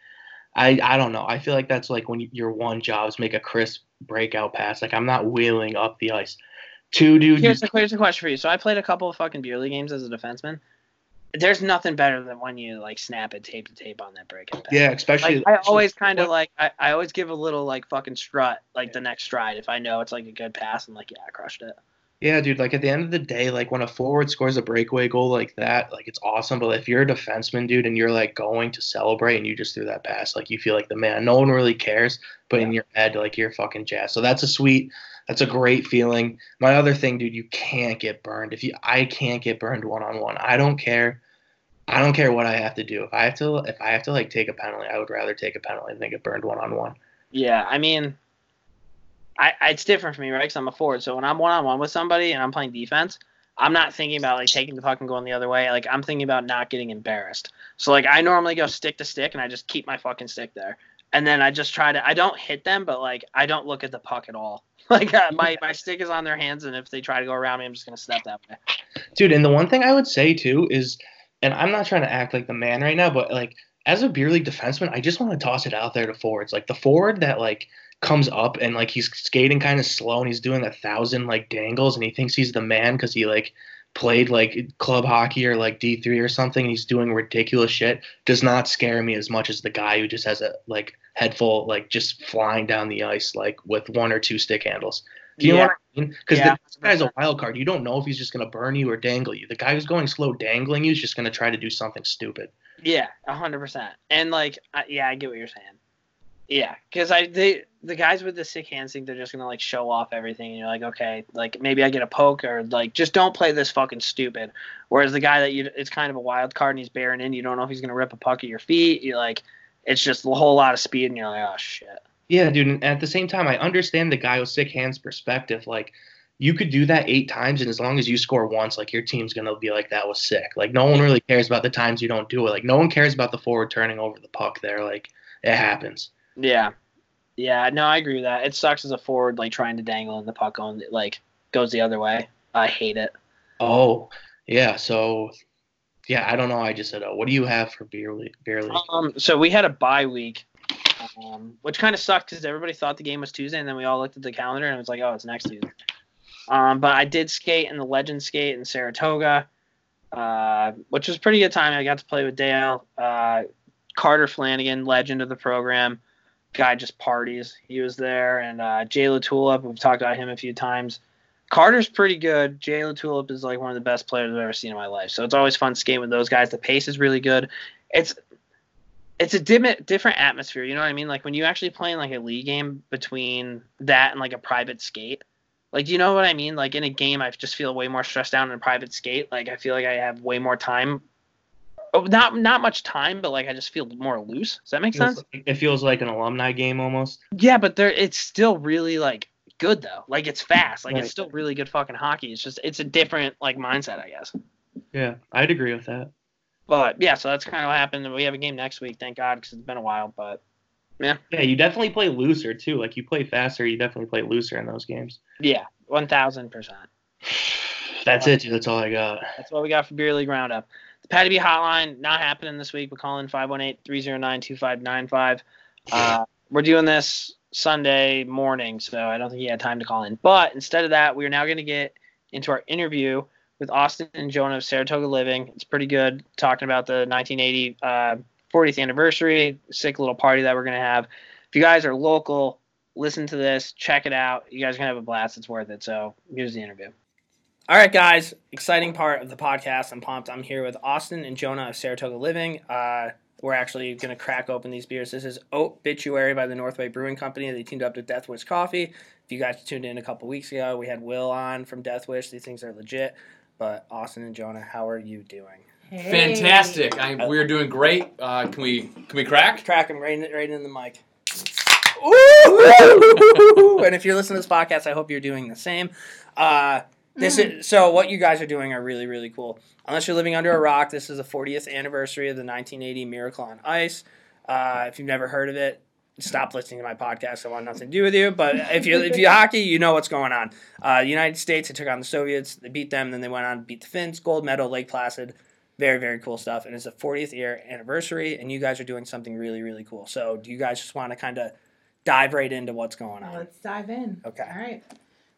I I don't know. I feel like that's like when you, your one job is make a crisp breakout pass. Like I'm not wheeling up the ice. Two, dude. here's the here's the question for you. So I played a couple of fucking beer league games as a defenseman. There's nothing better than when you like snap it tape to tape on that break. yeah, especially. Like, I always kind of like I, I always give a little like fucking strut like the next stride if I know it's like a good pass. I'm like yeah I crushed it. Yeah, dude. Like at the end of the day, like when a forward scores a breakaway goal like that, like it's awesome. But if you're a defenseman, dude, and you're like going to celebrate and you just threw that pass, like you feel like the man. No one really cares, but in your head, like you're fucking jazzed. So that's a sweet, that's a great feeling. My other thing, dude, you can't get burned. If you, I can't get burned one on one. I don't care. I don't care what I have to do. If I have to, if I have to like take a penalty, I would rather take a penalty than get burned one on one. Yeah, I mean, I, it's different for me, right? Because I'm a forward. So when I'm one on one with somebody and I'm playing defense, I'm not thinking about like taking the puck and going the other way. Like I'm thinking about not getting embarrassed. So like I normally go stick to stick and I just keep my fucking stick there, and then I just try to. I don't hit them, but like I don't look at the puck at all. Like uh, my my stick is on their hands, and if they try to go around me, I'm just gonna step that way. Dude, and the one thing I would say too is, and I'm not trying to act like the man right now, but like as a beer league defenseman, I just want to toss it out there to forwards. Like the forward that like comes up and like he's skating kind of slow and he's doing a thousand like dangles and he thinks he's the man because he like played like club hockey or like D3 or something and he's doing ridiculous shit does not scare me as much as the guy who just has a like head full like just flying down the ice like with one or two stick handles. Do you know what I mean? Because Yeah. this guy's a wild card. You don't know if he's just going to burn you or dangle you. The guy who's going slow dangling you is just going to try to do something stupid. Yeah, a hundred percent. And like, I, yeah, I get what you're saying. Yeah, because I they the guys with the sick hands think they're just gonna like show off everything, and you're like, okay, like maybe I get a poke or like just don't play this fucking stupid. Whereas the guy that you it's kind of a wild card and he's bearing in, you don't know if he's gonna rip a puck at your feet. You like, it's just a whole lot of speed, and you're like, oh shit. Yeah, dude. And at the same time, I understand the guy with sick hands perspective. Like, you could do that eight times, and as long as you score once, like your team's gonna be like that was sick. Like, no one really cares about the times you don't do it. Like, no one cares about the forward turning over the puck there. Like, it happens. Yeah, yeah. No, I agree with that. It sucks as a forward like trying to dangle and the puck going like goes the other way. I hate it. Oh, yeah. So, yeah, I don't know. I just said, oh, what do you have for beer league? Beer league? Um, so we had a bye week, um, which kind of sucked because everybody thought the game was Tuesday, and then we all looked at the calendar and it was like, oh, it's next Tuesday. Um, but I did skate in the Legend Skate in Saratoga, uh, which was pretty good time. I got to play with Dale, uh, Carter Flanagan, legend of the program. Guy just parties. He was there, and uh, Jay Latulip. We've talked about him a few times. Carter's pretty good. Jay Latulip is like one of the best players I've ever seen in my life. So it's always fun skating with those guys. The pace is really good. It's it's a dim- different atmosphere. You know what I mean? Like when you actually playing like a league game between that and like a private skate. Like, do you know what I mean? Like in a game, I just feel way more stressed out in a private skate. Like I feel like I have way more time. Oh, not not much time, but like I just feel more loose. Does that make sense? Feels like- it feels like an alumni game almost. Yeah, but there it's still really like good though. Like it's fast. Like Right. it's still really good fucking hockey. It's just it's a different like mindset, I guess. Yeah, I'd agree with that. But yeah, so that's kind of what happened. We have a game next week, thank God, because it's been a while. But Yeah, you definitely play looser too. Like you play faster, you definitely play looser in those games. yeah, one thousand percent. That's it, dude. That's all I got. That's what we got for Beer League Roundup. The Patty B hotline not happening this week. But call in 518-309-2595. Uh, we're doing this Sunday morning, so I don't think he had time to call in. But instead of that, we are now going to get into our interview with Austin and Jonah of Saratoga Living. It's pretty good talking about the 1980 uh, 40th anniversary, sick little party that we're going to have. If you guys are local, listen to this, check it out. You guys are going to have a blast. It's worth it. So here's the interview. All right, guys. Exciting part of the podcast. I'm pumped. I'm here with Austin and Jonah of Saratoga Living. Uh, we're actually going to crack open these beers. This is Obituary by the Northway Brewing Company. They teamed up with Death Wish Coffee. If you guys tuned in a couple weeks ago, we had Will on from Death Wish. These things are legit. But Austin and Jonah, how are you doing? Fantastic! I, we're doing great. Uh, can we can we crack? Crack them right, right in the mic. Ooh! and if you're listening to this podcast, I hope you're doing the same. Uh, this is so. What you guys are doing are really, really cool. Unless you're living under a rock, this is the 40th anniversary of the 1980 Miracle on Ice. Uh, if you've never heard of it, stop listening to my podcast. I want nothing to do with you. But if you if you hockey, you know what's going on. Uh, the United States, they took on the Soviets, they beat them, then they went on to beat the Finns, gold medal, Lake Placid. Very, very cool stuff. And it's the 40th year anniversary, and you guys are doing something really, really cool. So, do you guys just want to kind of dive right into what's going on? Let's dive in. Okay. All right.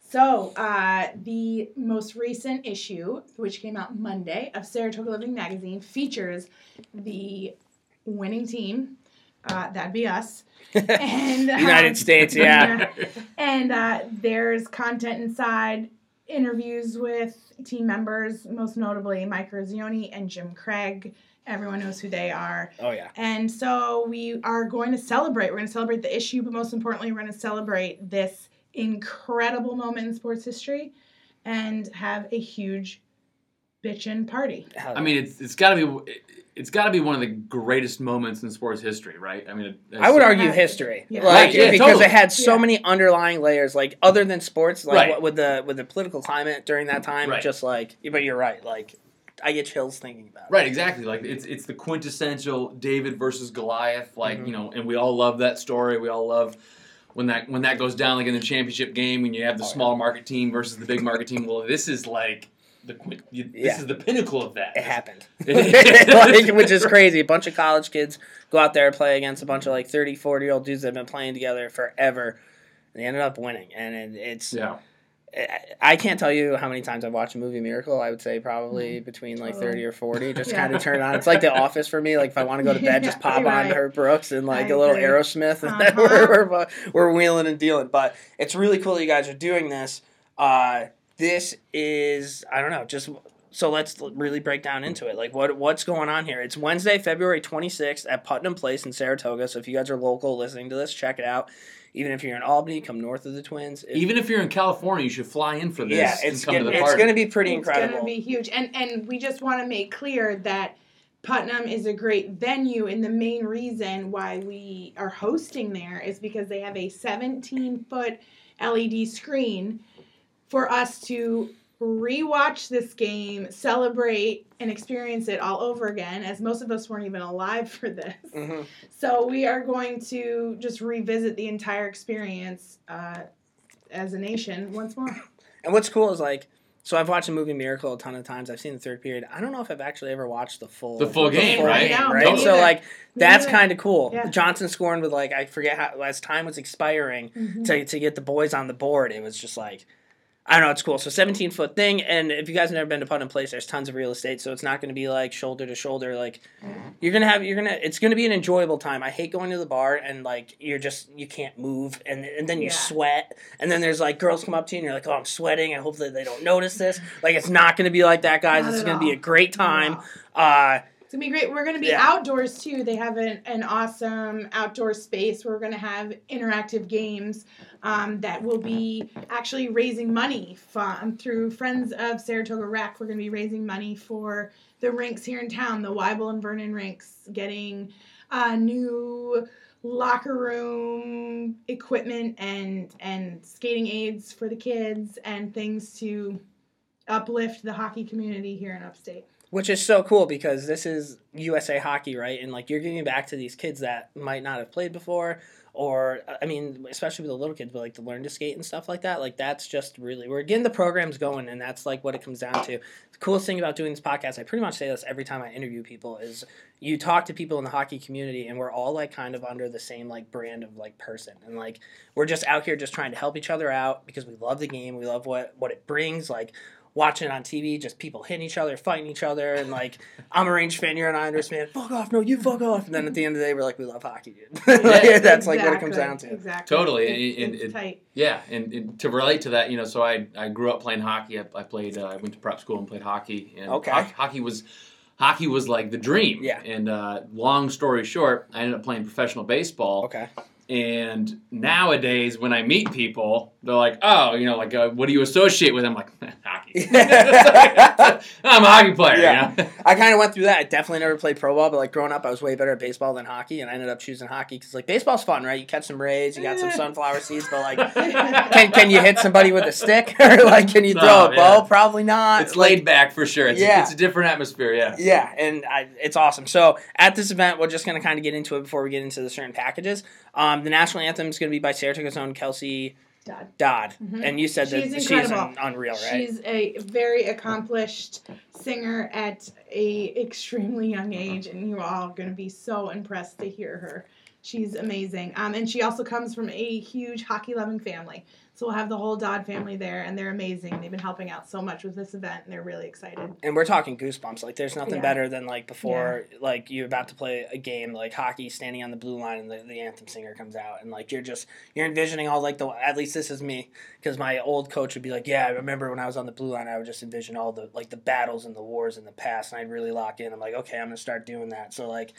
So, uh, the most recent issue, which came out Monday of Saratoga Living Magazine, features the winning team. Uh, that'd be us. And um, United States, yeah. and uh, there's content inside, interviews with team members, most notably Mike Eruzione and Jim Craig. Everyone knows who they are. Oh, yeah. And so we are going to celebrate. We're going to celebrate the issue, but most importantly, we're going to celebrate this incredible moment in sports history and have a huge bitchin' party. I mean, it's it's got to be it's got to be one of the greatest moments in sports history, right? I mean, it- I would argue Uh, history, yeah. like yeah, because totally. it had so Yeah. many underlying layers, like other than sports, like Right. what, with the with the political climate during that time. Right. Just like, but you're right. Like, I get chills thinking about it. Right, exactly. Like it's it's the quintessential David versus Goliath. Like Mhm. you know, and we all love that story. We all love when that when that goes down, like in the championship game, when you have the Oh, yeah. small market team versus the big market team. Well, this is like the this Yeah. is the pinnacle of that. It happened, like, which is crazy. A bunch of college kids go out there and play against a bunch of like 30, 40 year old dudes that have been playing together forever. And they ended up winning, and it, it's Yeah. I- can't tell you how many times I've watched a movie Miracle. I would say probably between like thirty or forty. Just Yeah. kind of turn it on. It's like The Office for me. Like if I want to go to bed, just pop on right. Herb Brooks and like I a little agree. Aerosmith, and then Uh-huh. we're, we're we're wheeling and dealing. But it's really cool that you guys are doing this. Uh, this is I don't know, just so let's really break down into it. Like what what's going on here? It's Wednesday, February 26th at Putnam Place in Saratoga. So if you guys are local listening to this, check it out. Even if you're in Albany, come north of the Twins. If- Even if you're in California, you should fly in for this yeah, and it's come gonna, to the it's going to be pretty it's incredible. It's gonna be huge, and and we just want to make clear that Putnam is a great venue, and the main reason why we are hosting there is because they have a 17 foot LED screen for us to rewatch this game, celebrate, and experience it all over again. As most of us weren't even alive for this, Mhm. so we are going to just revisit the entire experience uh, as a nation once more. And what's cool is like, so I've watched the movie Miracle a ton of times. I've seen the third period. I don't know if I've actually ever watched the full The full game, right? No, me right? neither. So like, that's kind of cool. Yeah. Johnson scoring with like I forget how as time was expiring Mhm. to to get the boys on the board. It was just like. I don't know, it's cool. So 17 foot thing, and if you guys have never been to Putnam Place, there's tons of real estate, so it's not going to be like shoulder to shoulder. Like you're gonna have, you're gonna, it's gonna be an enjoyable time. I hate going to the bar and like you're just you can't move, and and then you Yeah. sweat, and then there's like girls come up to you and you're like, oh, I'm sweating, and hopefully they don't notice this. Like it's not gonna be like that, guys. Not It's gonna be a great time. Not at all. Uh, It's gonna be great. We're gonna be Yeah. outdoors too. They have an, an awesome outdoor space where we're gonna have interactive games um, that will be actually raising money from through Friends of Saratoga Rec. We're gonna be raising money for the rinks here in town, the Weibel and Vernon rinks, getting uh, new locker room equipment and and skating aids for the kids and things to uplift the hockey community here in upstate. Which is so cool because this is USA hockey, right? And like you're giving back to these kids that might not have played before, or uh, I mean, especially with the little kids, but like to learn to skate and stuff like that. Like that's just really we're getting the programs going, and that's like what it comes down to. The coolest thing about doing this podcast, I pretty much say this every time I interview people, is you talk to people in the hockey community, and we're all like kind of under the same like brand of like person, and like we're just out here just trying to help each other out because we love the game, we love what what it brings, like watching it on TV, just people hitting each other, fighting each other, and like I'm a Range fan, you're an Islanders fan. Fuck off, no, you fuck off. And then at the end of the day, we're like, we love hockey, dude. Like, Yeah. that's like what it comes down to. Exactly. Totally, It's, and- it's and- tight. Yeah, and, and to relate to that, you know, so I I grew up playing hockey. I, I played. Uh, I went to prep school and played hockey. And Okay. hockey, hockey was hockey was like the dream. Yeah. And uh, long story short, I ended up playing professional baseball. Okay. And nowadays, when I meet people, they're like, "Oh, you know, like, uh, what do you associate with?" I'm like, "Hockey." I'm a hockey player. Yeah. You know? I kind of went through that. I definitely never played pro ball, but like growing up, I was way better at baseball than hockey, and I ended up choosing hockey because like baseball's fun, right? You catch some rays, you got some sunflower seeds, but like, can can you hit somebody with a stick or like can you throw a bow? Probably not. it's Like, laid back for sure. It's, Yeah. it's a different atmosphere. Yeah. Yeah, and I, it's awesome. So at this event, we're just going to kind of get into it before we get into the certain packages. Um, the national anthem is going to be by Saratoga's own Kelsey Dad. Dodd, Mhm. and you said She's that she's un- unreal, right? She's a very accomplished singer at a extremely young age, and you're all going to be so impressed to hear her. She's amazing. Um, and she also comes from a huge hockey loving family. So we'll have the whole Dodd family there, and they're amazing. They've been helping out so much with this event, and they're really excited. and we're talking goosebumps. Like, there's nothing Yeah. better than like before, like you're about to play a game, like hockey, standing on the blue line, and the, the anthem singer comes out, and like you're just you're envisioning all like the at least this is me because my old coach would be like, yeah, I remember when I was on the blue line, I would just envision all the like the battles and the wars in the past, and I'd really lock in. I'm like, okay, I'm gonna start doing that. So like.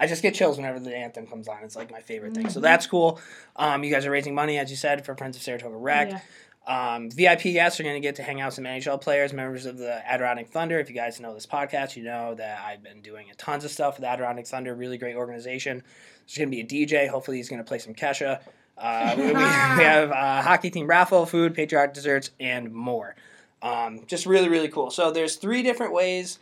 I just get chills whenever the anthem comes on. It's like my favorite thing. So Mhm. that's cool. Um, you guys are raising money, as you said, for Friends of Saratoga Rec. Yeah. Um, VIP guests are going to get to hang out with some NHL players, members of the Adirondack Thunder. If you guys know this podcast, you know that I've been doing tons of stuff with Adirondack Thunder. Really great organization. There's going to be a DJ. Hopefully, he's going to play some Kesha. Uh, we, we have uh, hockey team raffle, food, patriotic desserts, and more. Um, just really, really cool. So there's three different ways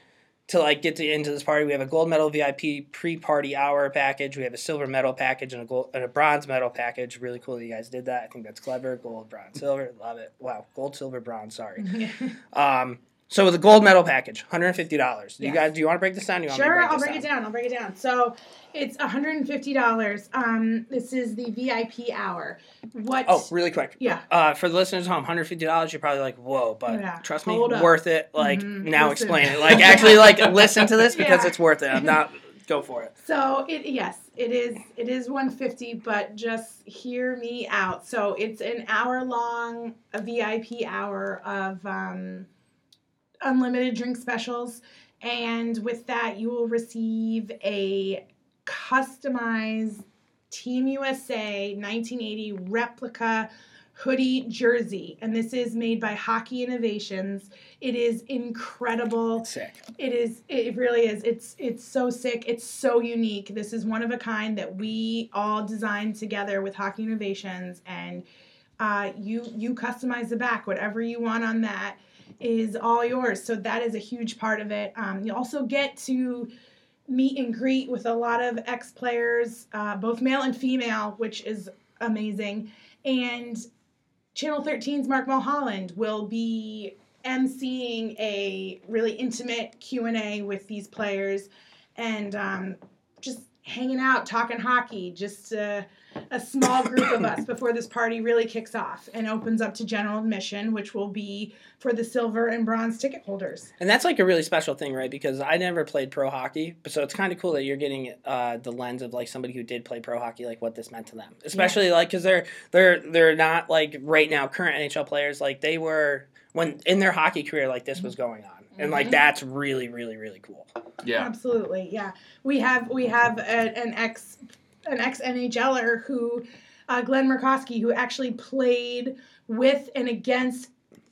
to like get to into this party. We have a gold medal VIP pre-party hour package. We have a silver medal package and a gold and a bronze medal package. Really cool that you guys did that. I think that's clever. Gold, bronze, silver. Love it. Wow. Gold, silver, bronze. Sorry. Um, so with the gold medal package, hundred and fifty dollars. Do you guys do you want to break this down? Do you want Sure, break I'll break it down. I'll break it down. So it's $150. Um, this is the VIP hour. What? Oh, really quick. yeah. Uh, for the listeners at home, hundred fifty dollars. You're probably like, whoa, but Yeah. trust me, Hold up. worth it. Like Mhm. now, Listen. explain it. Like actually, like listen to this because Yeah. it's worth it. I'm not Go for it. So it yes, it is it is 150, but just hear me out. So it's an hour long a VIP hour of um, unlimited drink specials, and with that you will receive a customized Team USA 1980 replica hoodie jersey, and this is made by Hockey Innovations. It is incredible. Sick. It is. It really is. It's it's so sick. It's so unique. This is one of a kind that we all designed together with Hockey Innovations, and uh, you you customize the back. Whatever you want on that is all yours. So that is a huge part of it. Um, you also get to meet and greet with a lot of ex players, uh, both male and female, which is amazing. And Channel 13's Mark Mulholland will be emceeing a really intimate Q&A with these players and um, just hanging out, talking hockey, just uh, a small group of us before this party really kicks off and opens up to general admission, which will be for the silver and bronze ticket holders. And that's like a really special thing, right? Because I never played pro hockey, but so it's kind of cool that you're getting uh, the lens of like somebody who did play pro hockey, like what this meant to them. Especially like because they're they're they're not like right now current NHL players like they were when in their hockey career like this was going on, and like that's really really really cool. Yeah. Absolutely, yeah. We have we have a, an ex an ex NHLer who uh, Glenn Merkosky who actually played with and against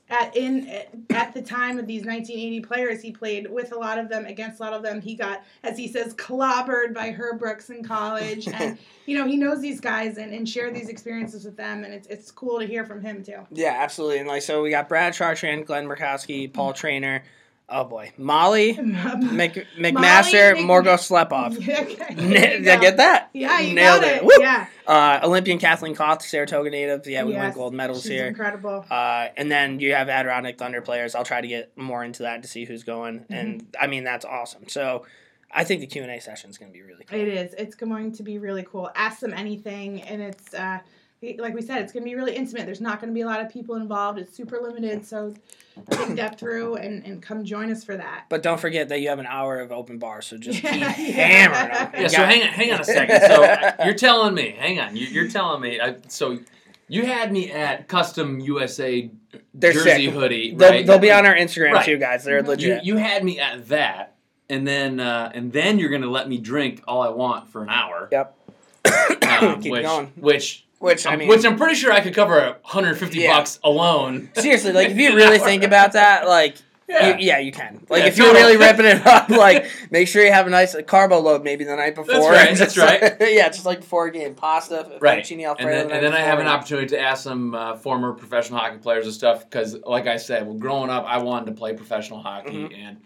at in at the time of these 1980 players. He played with a lot of them, against a lot of them. He got, as he says, clobbered by Herb Brooks in college, and you know he knows these guys and, and shared these experiences with them, and it's it's cool to hear from him too. Yeah, absolutely. And like so, we got Brad Chartrand, Glenn Merkosky, Paul Trainer. Oh boy, Molly Mc, McMaster, Mc- Morgo Slepov. okay. Did I get that? Yeah, you Nailed got it. it. Yeah, Uh, Olympian Kathleen Kauth, Saratoga native. Yeah, we won gold medals she's here. Incredible. Uh, and then you have Adirondack Thunder players. I'll try to get more into that to see who's going. Mm-hmm. And I mean, that's awesome. So I think the Q and A session is going to be really cool. It is. It's going to be really cool. Ask them anything, and it's uh, like we said, it's going to be really intimate. There's not going to be a lot of people involved. It's super limited, so think that through and, and come join us for that. But don't forget that you have an hour of open bar, so just keep Yeah. hammering them. Yeah, so hang on, hang on a second. So you're telling me, hang on, you- you're telling me. I, so you had me at custom USA They're jersey sick. hoodie, They'll, right? they'll be on our Instagram Right. too, guys. They're Mhm. You, legit. you had me at that, and then uh, and then you're gonna let me drink all I want for an hour. Yep. Um, Keep which, going. Which Which I um, mean, which I'm pretty sure I could cover 150 Yeah. bucks alone. seriously, like if you really think about that, like. Yeah. You, yeah, you can. Like Yeah, if you're really ripping it up, like make sure you have a nice carbo load maybe the night before. That's right, that's right. like- yeah, just like before a game, pasta, Right. fettuccine And alfredo. then, the and then I have an opportunity to ask some uh, former professional hockey players and stuff because, like I said, well, growing up, I wanted to play professional hockey, Mm-hmm. and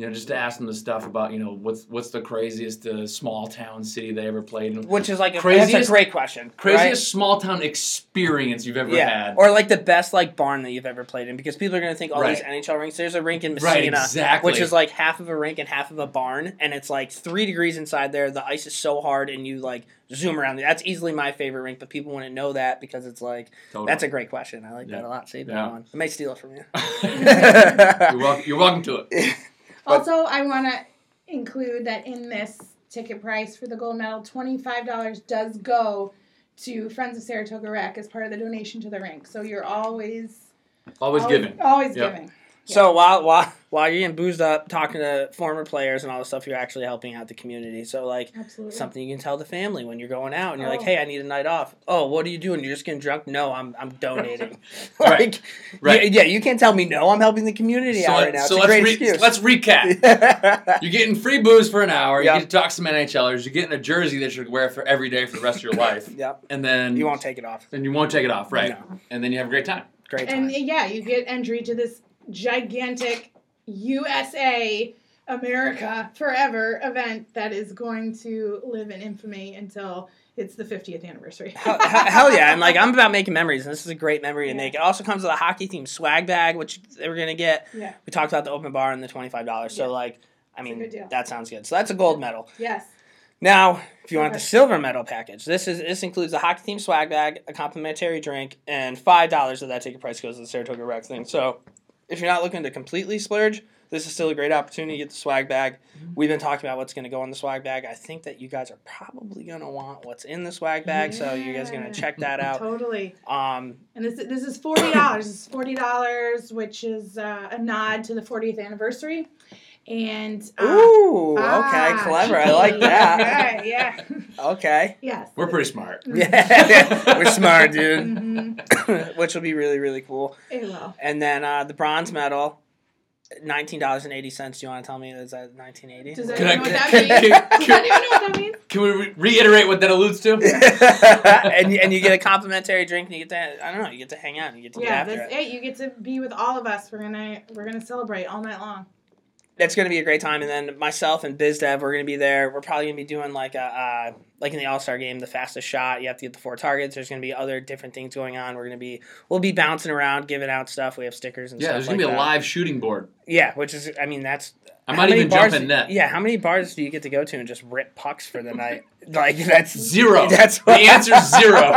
you know, just to ask them the stuff about you know what's what's the craziest uh, small town city they ever played in, Which is like a, Craziest- that's a great question. craziest right? small town experience you've ever Yeah, had. or like the best like barn that you've ever played in, because people are gonna think all these NHL rinks. There's a rink in Massena, Right, exactly. which is like half of a rink and half of a barn, and it's like three degrees inside there. The ice is so hard, and you like zoom around. That's easily my favorite rink, but people wouldn't know that because it's like Totally. that's a great question. I like Yeah. that a lot. Save that Yeah. one. I may steal it from you. you're, welcome, you're welcome to it. Also, I want to include that in this ticket price for the gold medal, $25 does go to Friends of Saratoga Rec as part of the donation to the rink. So you're always Always giving. Always Yep. giving. So while while while you're getting boozed up, talking to former players and all this stuff, you're actually helping out the community. So like Absolutely. something you can tell the family when you're going out and you're like, Oh. "Hey, I need a night off." Oh, what are you doing? You're just getting drunk? No, I'm I'm donating. Right. like, Right. Yeah, yeah, you can't tell me no. I'm helping the community So, out right now. so it's a let's, great re- excuse. let's recap. You're getting free booze for an hour. Yeah. You get to talk to some NHLers. You're getting a jersey that you wear for every day for the rest of your life. yep. And then You won't take it off. And you won't take it off, right? No. And then you have a great time. Great time. And yeah, you get entry to this gigantic USA America Forever event that is going to live in infamy until it's the 50th anniversary. hell, hell yeah! And like I'm about making memories, and this is a great memory to make. It also comes with a hockey themed swag bag, which they were gonna get. Yeah. We talked about the open bar and the twenty five dollars. So Yeah. like, I mean, that sounds good. So that's a gold medal. Yes. Now, if you want the silver medal package, this is this includes a hockey themed swag bag, a complimentary drink, and five dollars of that ticket price goes to the Saratoga Rec thing. So if you're not looking to completely splurge, this is still a great opportunity to get the swag bag. We've been talking about what's going to go in the swag bag. I think that you guys are probably going to want what's in the swag bag, so you guys are going to check that out. Totally. Um, And this this is forty dollars. this is forty dollars, which is uh, a nod to the 40th anniversary. And uh, ooh, okay, ah, clever. I like that. Okay, yeah. Okay. yes. We're pretty smart. Yeah, we're smart, dude. Mhm. Which will be really, really cool. It will. And then uh, the bronze medal, nineteen dollars and eighty cents. Do you want to tell me is that nineteen eighty? Does Can anyone know what that can- means? can- Does anyone know what that means? Can we re- reiterate what that alludes to? and you, and you get a complimentary drink, and you get to I don't know, you get to hang out, and you get to get Yeah, after that's it. it. You get to be with all of us. We're gonna we're gonna celebrate all night long. That's gonna be a great time. And then myself and BizDev, we're gonna be there. We're probably gonna be doing like a uh, like in the All Star game, the fastest shot. You have to get the four targets. There's gonna be other different things going on. We're gonna be we'll be bouncing around, giving out stuff. We have stickers and Yeah, there's like be a live shooting board. Yeah, which is I mean that's I might even jump bars- in net. Yeah, how many bars do you get to go to and just rip pucks for the night? like that's Zero. That's the answer's zero.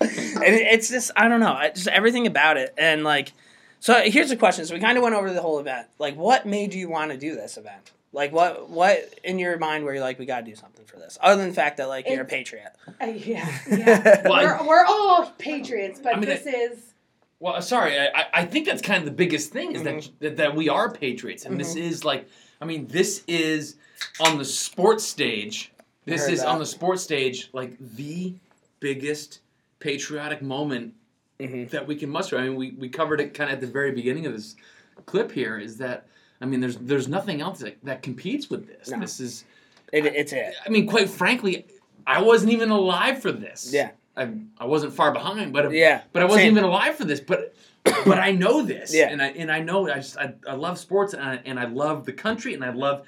and it's just I don't know, just everything about it. And like, so here's the question. So we kind of went over the whole event. Like, what made you want to do this event? Like, what what in your mind where you're like, we got to do something for this, other than the fact that like you're a patriot. Uh, yeah, yeah. Well, we're, we're all patriots, but I mean, this is Well, sorry, I, I- I think that's kind of the biggest thing is Mm-hmm. that, that that we are patriots, and this is like, I mean, this is on the sports stage. This heard is on the sports stage like the biggest patriotic moment Mhm. that we can muster. I mean, we, we covered it kind of at the very beginning of this clip here. Is that I mean, there's there's nothing else that, that competes with this. No. This is, It, it's it. I mean, quite frankly, I wasn't even alive for this. Yeah. I, I wasn't far behind, but Yeah, but I wasn't same. even alive for this. But but I know this, Yeah. and I and I know I just I, I love sports and I, and I love the country and I love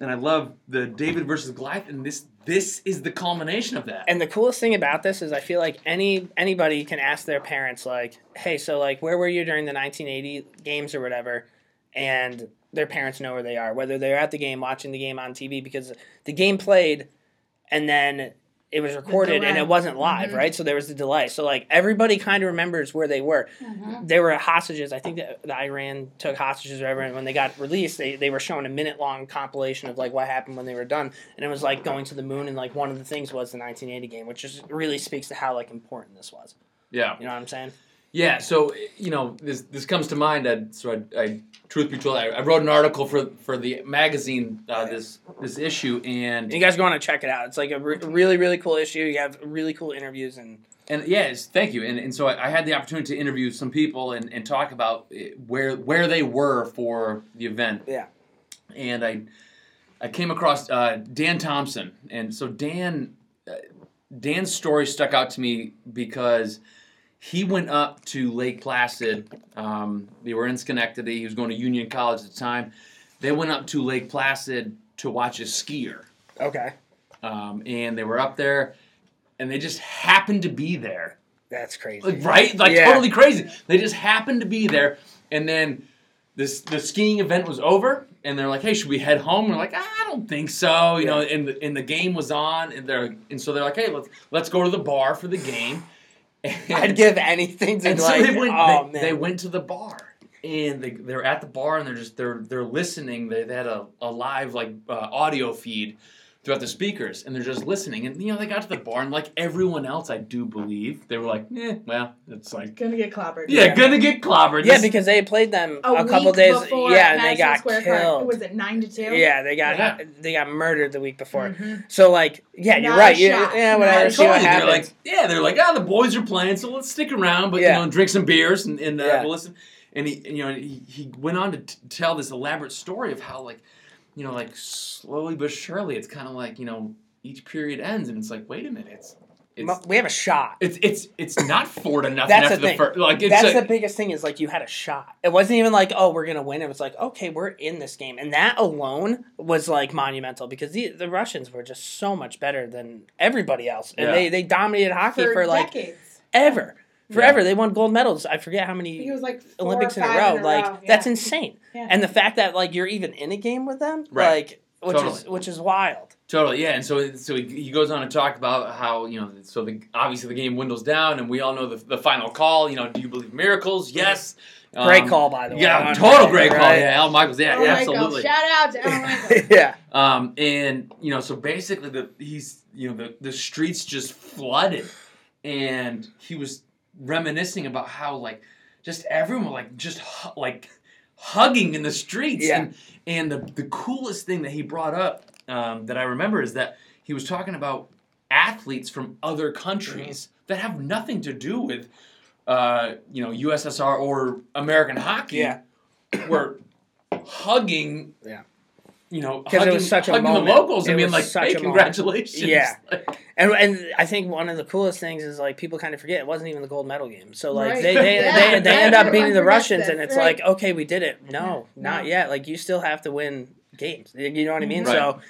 and I love the David versus Goliath and this this is the culmination of that. And the coolest thing about this is I feel like any anybody can ask their parents like, "Hey, so like where were you during the 1980 games or whatever?" and their parents know where they are, whether they're at the game watching the game on TV because the game played and then it was recorded and it wasn't live, Mhm. right? So there was a delay. So like everybody kind of remembers where they were. They were hostages. I think that the Iran took hostages or whatever. And when they got released, they, they were shown a minute long compilation of like what happened when they were done. And it was like going to the moon. And like one of the things was the 1980 game, which just really speaks to how like important this was. yeah. You know what I'm saying? Yeah, so you know this this comes to mind. I, so I, I, truth be told, I, I wrote an article for for the magazine uh, this this issue, and And you guys go on and check it out. It's like a re- really really cool issue. You have really cool interviews and and yes, thank you. And and so I, I had the opportunity to interview some people and, and talk about eh, where where they were for the event. Yeah. And I I came across uh, Dan Thompson, and so Dan uh, Dan's story stuck out to me because he went up to Lake Placid. Um, they were in Schenectady. He was going to Union College at the time. They went up to Lake Placid to watch a skier, okay, um, and they were up there, and they just happened to be there. that's crazy. Like, right? Like Yeah. totally crazy. They just happened to be there, and then this the skiing event was over, and they're like, "Hey, should we head home?" And we're like, "I don't think so." You know, and the and the game was on, and they're and so they're like, "Hey, let's let's go to the bar for the game." I'd give anything to and so like. they went. oh they, they went to the bar. And they, they're at the bar and they're just they're they're listening. They, they had a, a live like uh, audio feed throughout the speakers, and they're just listening. And you know they got to the bar and like everyone else, I do believe they were like, eh, well, it's like gonna get clobbered. yeah, gonna get clobbered. Yeah, This- because they played them A, a, couple days. before Yeah, and they got Square Park. killed. Was it nine to two? Yeah, they got Yeah. they got murdered the week before. Mhm. So like, yeah, you're Not right. You, shot. yeah, Not whatever. a See what Totally, they're like, yeah, they're like, oh, the boys are playing, so let's stick around, but Yeah. you know, drink some beers and, and uh, Yeah. we'll listen. And he, you know, he, he went on to t- tell this elaborate story of how, like, you know, like slowly but surely, it's kind of like you know, each period ends, and it's like, wait a minute, it's it's we have a shot. it's it's it's not four to nothing That's after the the, thing. first. Like, it's That's like, the biggest thing is like you had a shot. It wasn't even like oh we're gonna win. It was like okay we're in this game, and that alone was like monumental because the the Russians were just so much better than everybody else, and Yeah. they they dominated hockey For, for, like decades. ever, forever. They won gold medals. I forget how many it was like four Olympics or in a five row. like yeah. that's insane. Yeah. And the fact that like you're even in a game with them, Right. like which is which is wild. Totally, yeah, and so so he, he goes on to talk about how you know so the obviously the game dwindles down, and we all know the, the final call. You know, do you believe miracles? Yes, Great Um, call, by the way. Yeah, on total that, great call. Yeah, Al Michaels. Yeah, Oh my absolutely. God. Shout out to Al Michaels. yeah. Um, and you know, so basically, the he's you know the the streets just flooded, and he was reminiscing about how like just everyone like just like hugging in the streets. Yeah. And, and the the coolest thing that he brought up um, that I remember is that he was talking about athletes from other countries that have nothing to do with uh, you know USSR or American hockey. Yeah. were hugging. Yeah. You know, 'Cause it hugging, was such a hugging the locals It and being like, such "Hey, a moment. congratulations!" Yeah. Like, And and I think one of the coolest things is like people kind of forget it wasn't even the gold medal game. So like Right. they they, Yeah, they, they yeah, end up everyone beating the Russians this, and it's right. like okay we did it. No, No. not yet. Like you still have to win games. You know what I mean? Right. So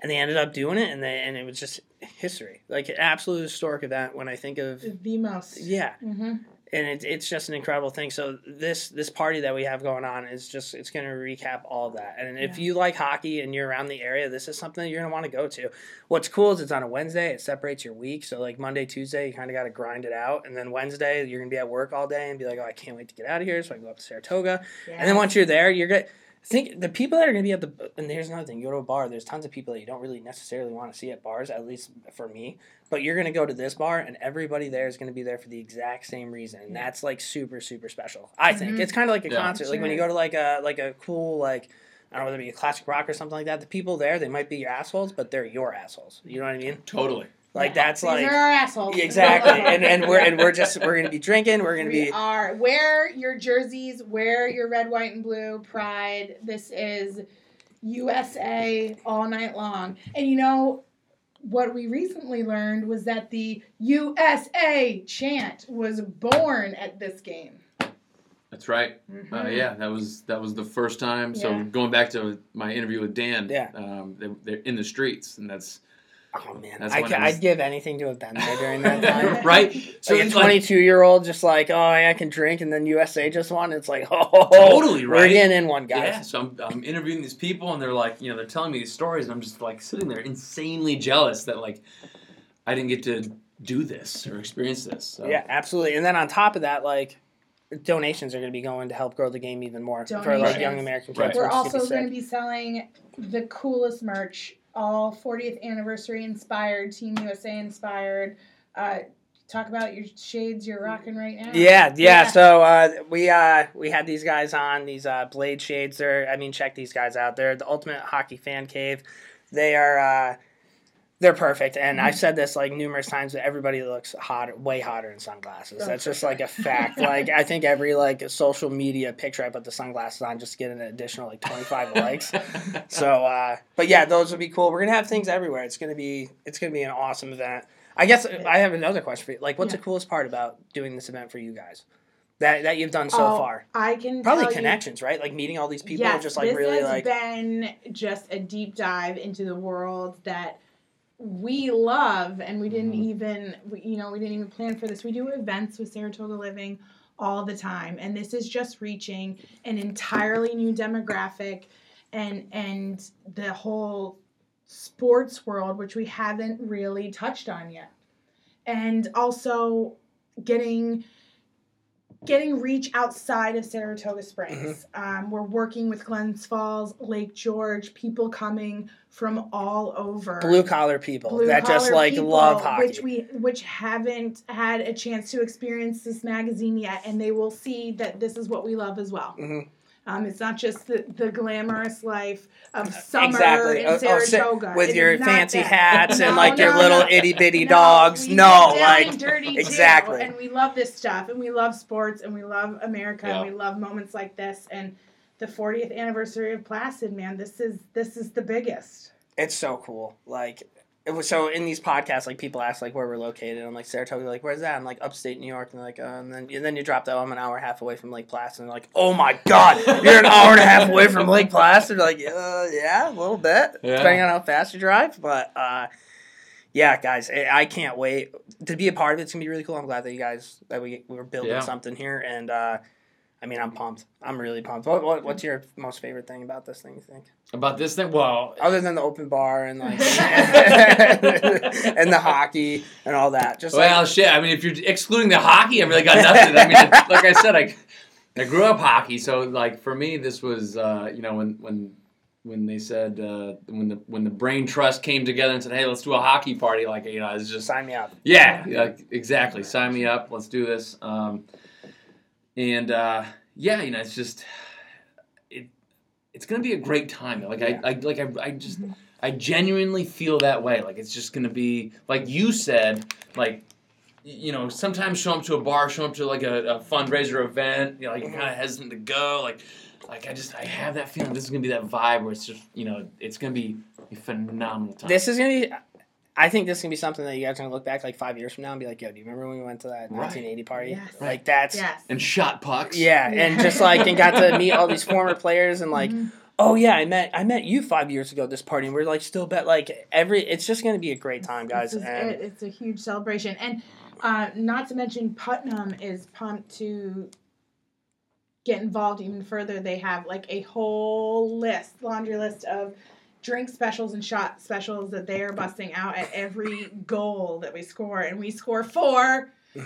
and they ended up doing it and they and it was just history. Like an absolute historic event when I think of The most. yeah. hmm and it's it's just an incredible thing. So this this party that we have going on is just it's going to recap all of that. And if Yeah. you like hockey and you're around the area, this is something you're going to want to go to. What's cool is it's on a Wednesday. It separates your week. So like Monday, Tuesday, you kind of got to grind it out, and then Wednesday you're going to be at work all day and be like, oh, I can't wait to get out of here, so I can go up to Saratoga. And then once you're there, you're good. Think the people that are going to be at the and here's another thing. You go to a bar. There's tons of people that you don't really necessarily want to see at bars. At least for me. But you're going to go to this bar, and everybody there is going to be there for the exact same reason, and that's like super super special. I think Mhm. it's kind of like a Yeah. concert. Like when you go to like a like a cool like. I don't know whether it be a classic rock or something like that. The people there, they might be your assholes, but they're your assholes. You know what I mean? totally. Like Yeah. that's These like are our assholes. exactly, and and we're and we're just we're gonna be drinking. We're gonna we be are wear your jerseys, wear your red, white, and blue pride. This is USA all night long. And you know what we recently learned was that the USA chant was born at this game. That's right. Mhm. Uh, yeah, that was that was the first time. So Yeah. going back to my interview with Dan, Yeah. um, they, they're in the streets, and that's oh man, That's I when ca- it was- I'd give anything to have been there during that time. right. So like a it's like 22 year old just like, oh, I can drink, and then USA just won. It's like, oh, Totally, We're right? getting in one, guys. Yeah, so I'm, I'm interviewing these people, and they're like, you know, they're telling me these stories, and I'm just like sitting there insanely jealous that like I didn't get to do this or experience this. So. Yeah, absolutely. And then on top of that, like donations are going to be going to help grow the game even more for like young American kids. Right. We're also gonna going be to be selling the coolest merch, all 40th anniversary inspired, Team USA inspired. Uh, talk about your shades you're rocking right now. Yeah, yeah. Yeah. So uh, we uh, we had these guys on these uh, blade shades. They're I mean, check these guys out. They're the ultimate hockey fan cave. They are uh, they're perfect, and Mm-hmm. I've said this like numerous times. That everybody looks hotter, way hotter in sunglasses. Oh, That's just like a fact. like I think every like social media picture I put the sunglasses on just get an additional like twenty five likes. So, uh, but yeah, those would be cool. We're gonna have things everywhere. It's gonna be it's gonna be an awesome event. I guess I have another question for you. Like, what's Yeah. the coolest part about doing this event for you guys that that you've done so Oh, far? I can Probably tell you- connections, right? Like meeting all these people yes, just like this really has like been just a deep dive into the world that we love, and we didn't Mm-hmm. even, we, you know, we didn't even plan for this. We do events with Saratoga Living all the time, and this is just reaching an entirely new demographic, and and the whole sports world, which we haven't really touched on yet, and also getting getting reach outside of Saratoga Springs. Um, we're working with Glens Falls, Lake George, people coming from all over. blue collar people Blue that just like people, love hockey. which we which haven't had a chance to experience this magazine yet, and they will see that this is what we love as well. Mhm. Um, it's not just the, the glamorous life of summer exactly in Oh, oh, sit Saratoga with It your fancy that. hats and No, like your little no. itty bitty No, dogs. we No, like and dirty too, exactly. and we love this stuff, and we love sports, and we love America, Yeah. and we love moments like this, and the 40th anniversary of Placid, man, this is this is the biggest. it's so cool. Like it was so in these podcasts, like people ask like where we're located. I'm like Saratoga. Like where's that? I'm like upstate New York. And like, uh, and then and then you drop that. Oh, I'm an hour and a half away from Lake Placid. And they're like, oh my god, you're an hour and a half away from Lake Placid. They're like, uh, yeah, a little bit, Yeah. depending on how fast you drive. But uh, yeah, guys, I I can't wait to be a part of it. It's gonna be really cool. I'm glad that you guys that we we were building Yeah. something here and. I mean, I'm pumped. I'm really pumped. What, what, what's your most favorite thing about this thing? You think? About this thing, well, other than the open bar and like and the hockey and all that. Just well, like shit. I mean, if you're excluding the hockey, I really got nothing. I mean, like I said, I I grew up hockey, so like for me, this was uh, you know when when when they said uh, when the when the brain trust came together and said, hey, let's do a hockey party. Like you know, it's just Sign me up. yeah, yeah, exactly. Sign me up. Let's do this. Um, and uh, yeah, you know, it's just it. It's gonna be a great time. Like I, I like I, I just I genuinely feel that way. Like it's just gonna be like you said. Like you know, sometimes show up to a bar, show up to like a, a fundraiser event. You know, like you're kind of hesitant to go. Like like I just I have that feeling. This is gonna be that vibe where it's just you know it's gonna be a phenomenal time. This is gonna be. I think this can be something that you guys are gonna look back like five years from now and be like, "Yo, do you remember when we went to that Right. 1980 party? Yes. Like that's Yes. and shot pucks. yeah, and just like and got to meet all these former players and like, Mhm. oh yeah, I met I met you five years ago at this party and we're like still bet like every. It's just gonna be a great time, guys. This is And it. It's a huge celebration, and uh, not to mention Putnam is pumped to get involved even further. They have like a whole list, laundry list of drink specials and shot specials that they are busting out at every goal that we score, and we score four.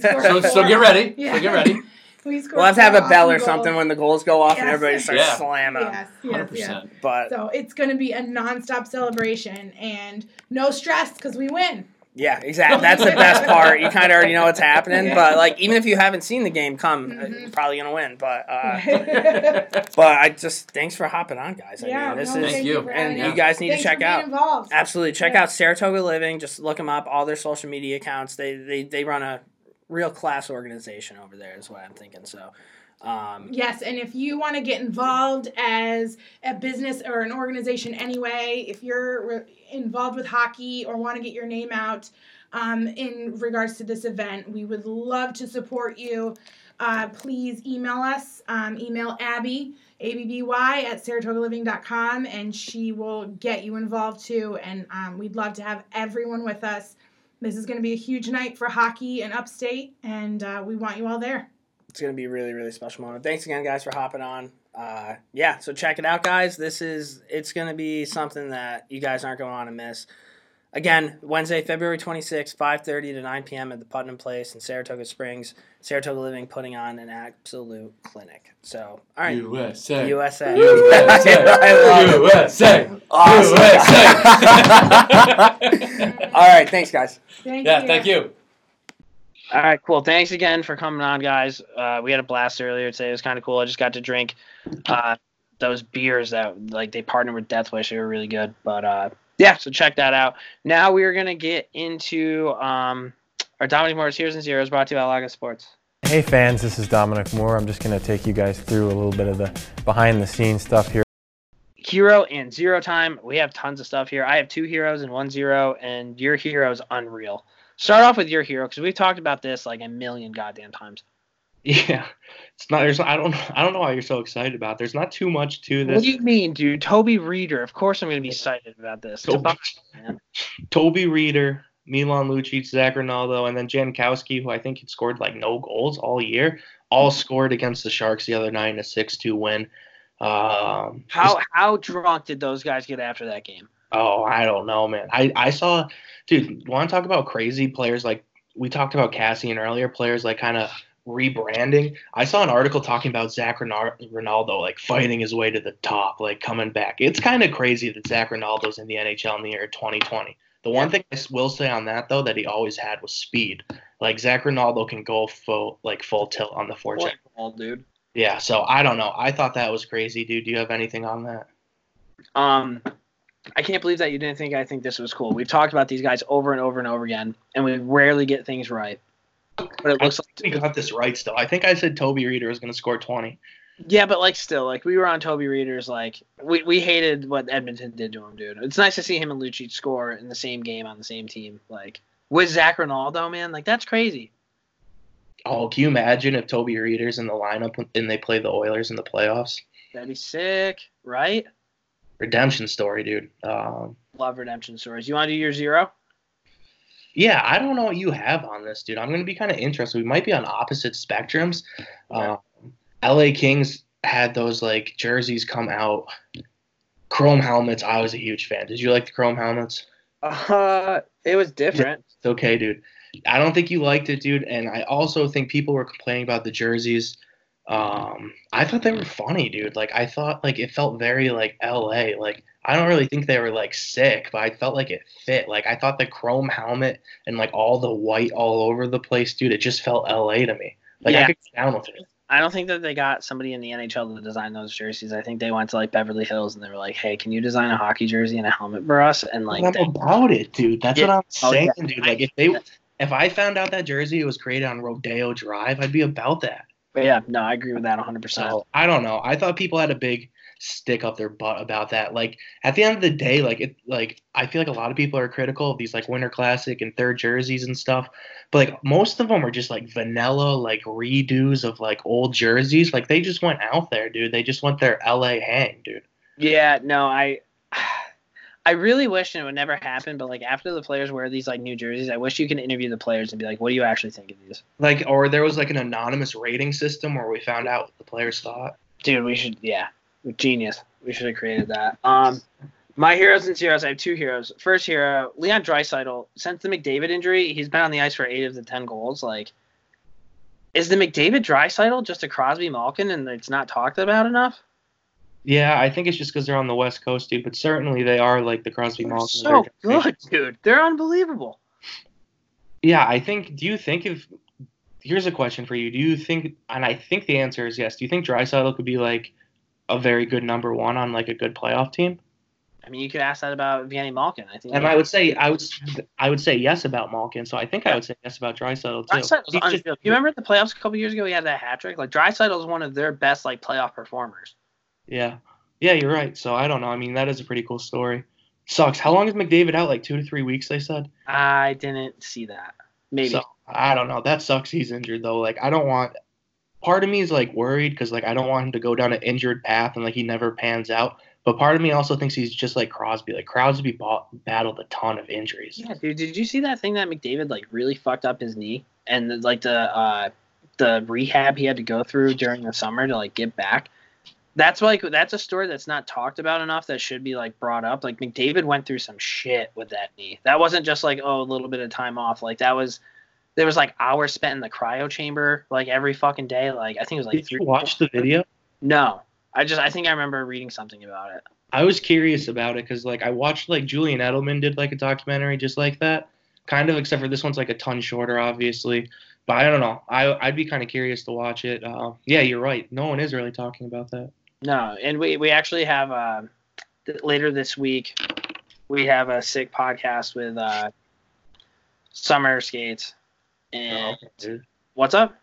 So, so get ready. So get ready. We score. we'll have to have a bell or awesome something when the goals go off and Yes. everybody starts Yeah. slamming. Yes, yes, Hundred yes. percent. But So it's going to be a nonstop celebration and no stress because we win. Yeah, exactly. That's the best part. You kind of already know what's happening, Yeah. but like even if you haven't seen the game come, uh, Mhm. you're probably gonna win. But uh, but I just thanks for hopping on, guys. I mean, this no, is Thank you. and having you guys need Thanks to check out. Involved. Absolutely, check Yeah. out Saratoga Living. Just look them up. All their social media accounts. They they they run a real class organization over there. Is what I'm thinking. So. Um, Yes, and if you want to get involved as a business or an organization anyway, if you're re- involved with hockey or want to get your name out um, in regards to this event, we would love to support you. Uh, please email us. Um, email Abby, A-B-B-Y, at saratogaliving.com, and she will get you involved too. And um, we'd love to have everyone with us. This is going to be a huge night for hockey in upstate, and uh, we want you all there. It's gonna be a really really special moment. Thanks again, guys, for hopping on. Uh, yeah, so check it out, guys. This is it's gonna be something that you guys aren't gonna want to miss. Again, Wednesday, February 26th, 5:30 to 9 p.m. at the Putnam Place in Saratoga Springs. Saratoga Living putting on an absolute clinic. So, all right, USA. USA. USA. I love it. USA. Awesome. USA. all right, thanks, guys. Thank yeah, you. thank you. All right, cool. Thanks again for coming on, guys. Uh, we had a blast earlier today. It was kind of cool. I just got to drink uh, those beers that like they partnered with Death Wish. They were really good. But uh, yeah, so check that out. Now we are gonna get into um, our Dominic Moore's Heroes and Zeros, brought to you by Laga Sports. Hey fans, this is Dominic Moore. I'm just going to take you guys through a little bit of the behind the scenes stuff here. Hero and zero time. We have tons of stuff here. I have two heroes and one zero, and your hero is unreal. Start off with your hero because we've talked about this like a million goddamn times. Yeah, it's not. There's. I don't. I don't know why you're so excited about. It. There's not too much to this. What do you mean, dude? Toby Rieder. Of course, I'm gonna be excited about this. Toby, about- man. Toby Rieder, Milan Lucic, Zac Rinaldo, and then Jankowski, who I think had scored like no goals all year, all scored against the Sharks the other night in a six-two win. Um, How how drunk did those guys get after that game? Oh, I don't know, man. I, I saw, dude, want to talk about crazy players like we talked about Kassian earlier, players like kind of rebranding. I saw an article talking about Zac Rinaldo like fighting his way to the top, like coming back. It's kind of crazy that Zac Rinaldo's in the NHL in the year 2020. The one thing I will say on that though that he always had was speed. Like Zac Rinaldo can go full like full tilt on the forecheck. Ball, dude. Yeah, so I don't know. I thought that was crazy, dude. Do you have anything on that? Um, I can't believe that you didn't think I think this was cool. We've talked about these guys over and over and over again, and we rarely get things right. But it looks We like we got this right still. I think I said Toby Rieder was going to score 20. yeah, but like still, like we were on Toby Rieder's. Like we we hated what Edmonton did to him, dude. It's nice to see him and Lucic score in the same game on the same team. Like with Zac Rinaldo, man, like that's crazy. Oh, can you imagine if Toby Rieder's in the lineup and they play the Oilers in the playoffs? That'd be sick, right? Redemption story, dude. Um, Love redemption stories. You want to do your zero? yeah, I don't know what you have on this, dude. I'm going to be kind of interested. We might be on opposite spectrums. Um, LA Kings had those like jerseys come out, chrome helmets. I was a huge fan. Did you like the chrome helmets? Uh, it was different. It's okay, dude. I don't think you liked it, dude. And I also think people were complaining about the jerseys Um, I thought they were funny, dude. Like I thought like it felt very like LA. Like I don't really think they were like sick, but I felt like it fit. Like I thought the chrome helmet and like all the white all over the place, dude, it just felt LA to me. Like I could get down with it. I don't think that they got somebody in the NHL to design those jerseys. I think they went to like Beverly Hills and they were like, "Hey, can you design a hockey jersey and a helmet for us?" And like, they- about it, dude. That's Yeah. what I'm Oh, saying, yeah. dude. Like if they if I found out that jersey was created on Rodeo Drive, I'd be about that. But yeah, no, I agree with that 100. percent So I don't know. I thought people had a big stick up their butt about that. Like at the end of the day, like it like I feel like a lot of people are critical of these like winter classic and third jerseys and stuff. But like most of them are just like vanilla like redos of like old jerseys. Like they just went out there, dude. They just want their LA hang, dude. Yeah, no, I I really wish and it would never happen, but like after the players wear these like new jerseys, I wish you can interview the players and be like, "What do you actually think of these?" Like or there was like an anonymous rating system where we found out what the players thought. Dude, we should yeah, genius. We should have created that. Um my heroes and zeros, I have two heroes. First hero, Leon Draisaitl. Since the McDavid injury, he's been on the ice for eight of the ten goals. Like, is the McDavid Dreisaitl just a Crosby Malkin and it's not talked about enough? Yeah, I think it's just because they're on the West Coast, dude. But certainly they are like the Crosby They're Malkin. so good, dude. They're unbelievable. Yeah, I think. Do you think if here's a question for you? Do you think? And I think the answer is yes. Do you think Draisaitl could be like a very good number one on like a good playoff team? I mean, you could ask that about Vianney Malkin. I think. And I would say I would I would say yes about Malkin. So I think I would say yes about Draisaitl too. Draisaitl's He's just- You remember at the playoffs a couple years ago? He had that hat trick. Like Draisaitl is one of their best like playoff performers. Yeah, yeah, you're right. So I don't know. I mean, that is a pretty cool story. Sucks. How long is McDavid out? Like two to three weeks, they said. I didn't see that. Maybe. So I don't know. That sucks. He's injured though. Like I don't want. Part of me is like worried because like I don't want him to go down an injured path and like he never pans out. But part of me also thinks he's just like Crosby. Like Crosby bought, battled a ton of injuries. Yeah, dude. Did you see that thing that McDavid like really fucked up his knee and like the uh the rehab he had to go through during the summer to like get back? That's like that's a story that's not talked about enough that should be like brought up. Like McDavid went through some shit with that knee. That wasn't just like oh a little bit of time off. Like that was there was like hours spent in the cryo chamber like every fucking day. Like I think it was like Did you watch the video? No, I just I think I remember reading something about it. I was curious about it because like I watched like Julian Edelman did like a documentary just like that, kind of except for this one's like a ton shorter, obviously. But I don't know. I I'd be kind of curious to watch it. Uh, yeah, you're right. No one is really talking about that. No, and we we actually have uh, th- later this week we have a sick podcast with uh, Summer Skates. And dude. what's up?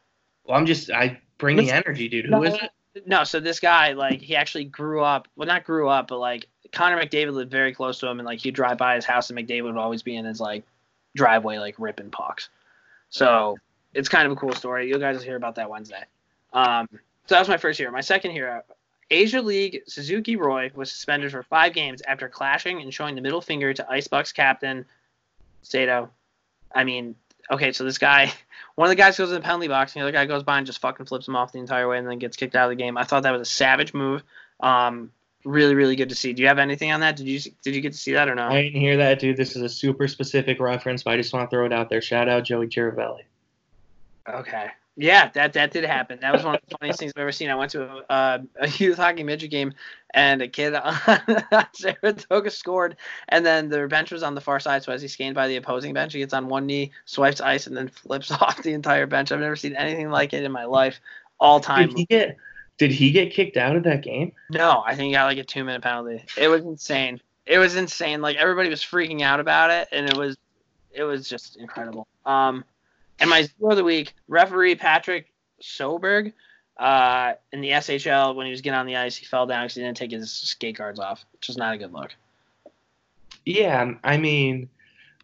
Well, I'm just I bring the energy, dude. Who is it? No, so this guy like he actually grew up. Well, not grew up, but like Connor McDavid lived very close to him, and like he'd drive by his house, and McDavid would always be in his like driveway, like ripping pucks. So it's kind of a cool story. You guys will hear about that Wednesday. Um, so that was my first hero. My second hero, Asia League Suzuki Roy was suspended for five games after clashing and showing the middle finger to Icebucks captain Sato. I mean, okay, so this guy, one of the guys goes in the penalty box, and the other guy goes by and just fucking flips him off the entire way, and then gets kicked out of the game. I thought that was a savage move. Um, really, really good to see. Do you have anything on that? Did you did you get to see that or no? I didn't hear that, dude. This is a super specific reference, but I just want to throw it out there. Shout out Joey Chiravelli. Okay. Yeah, that that did happen. That was one of the funniest things I've ever seen. I went to a, uh, a youth hockey midget game, and a kid on Saratoga scored, and then the bench was on the far side. So as he scanned by the opposing bench, he gets on one knee, swipes ice, and then flips off the entire bench. I've never seen anything like it in my life. All time. Did he get did he get kicked out of that game? No, I think he got like a two minute penalty. It was insane. It was insane. Like everybody was freaking out about it, and it was, it was just incredible. Um, and my zero of the week, referee Patrick Soberg, uh, in the SHL when he was getting on the ice, he fell down because he didn't take his skate guards off, which is not a good look. Yeah, I mean,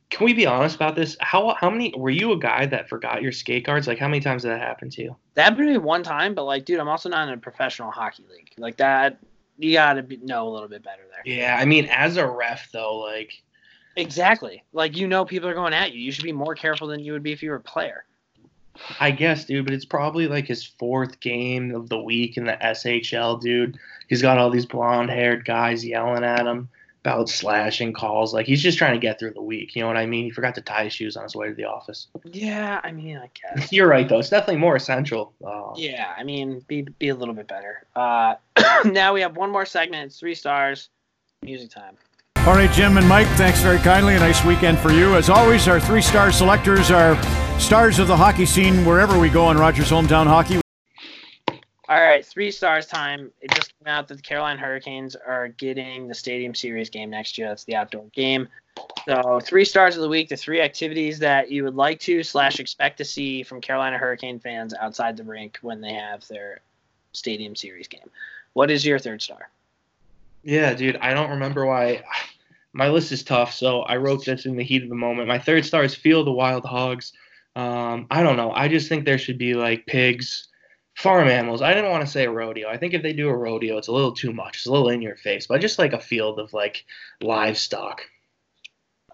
can we be honest about this? How how many were you a guy that forgot your skate guards? Like how many times did that happen to you? That happened to me one time, but like, dude, I'm also not in a professional hockey league. Like that, you gotta be, know a little bit better there. Yeah, I mean, as a ref though, like Exactly. Like you know, people are going at you. You should be more careful than you would be if you were a player. I guess, dude, but it's probably like his fourth game of the week in the SHL, dude. He's got all these blonde haired guys yelling at him. about slashing calls. Like he's just trying to get through the week. You know what I mean? He forgot to tie his shoes on his way to the office. Yeah, I mean, I guess. You're right though. It's definitely more essential. Uh, Yeah, I mean, be be a little bit better. Uh, now we have one more segment. It's three stars. Music time. All right, Jim and Mike, thanks very kindly. A nice weekend for you. As always, our three star selectors are stars of the hockey scene wherever we go on Rogers Hometown Hockey. All right, three stars time. It just came out that the Carolina Hurricanes are getting the Stadium Series game next year. That's the outdoor game. So three stars of the week, the three activities that you would like to slash expect to see from Carolina Hurricane fans outside the rink when they have their Stadium Series game. What is your third star? Yeah, dude, I don't remember why. My list is tough, so I wrote this in the heat of the moment. My third star is Feel the Wild Hogs. Um, I don't know. I just think there should be like pigs, farm animals. I didn't want to say a rodeo. I think if they do a rodeo, it's a little too much. It's a little in your face, but just like a field of like livestock.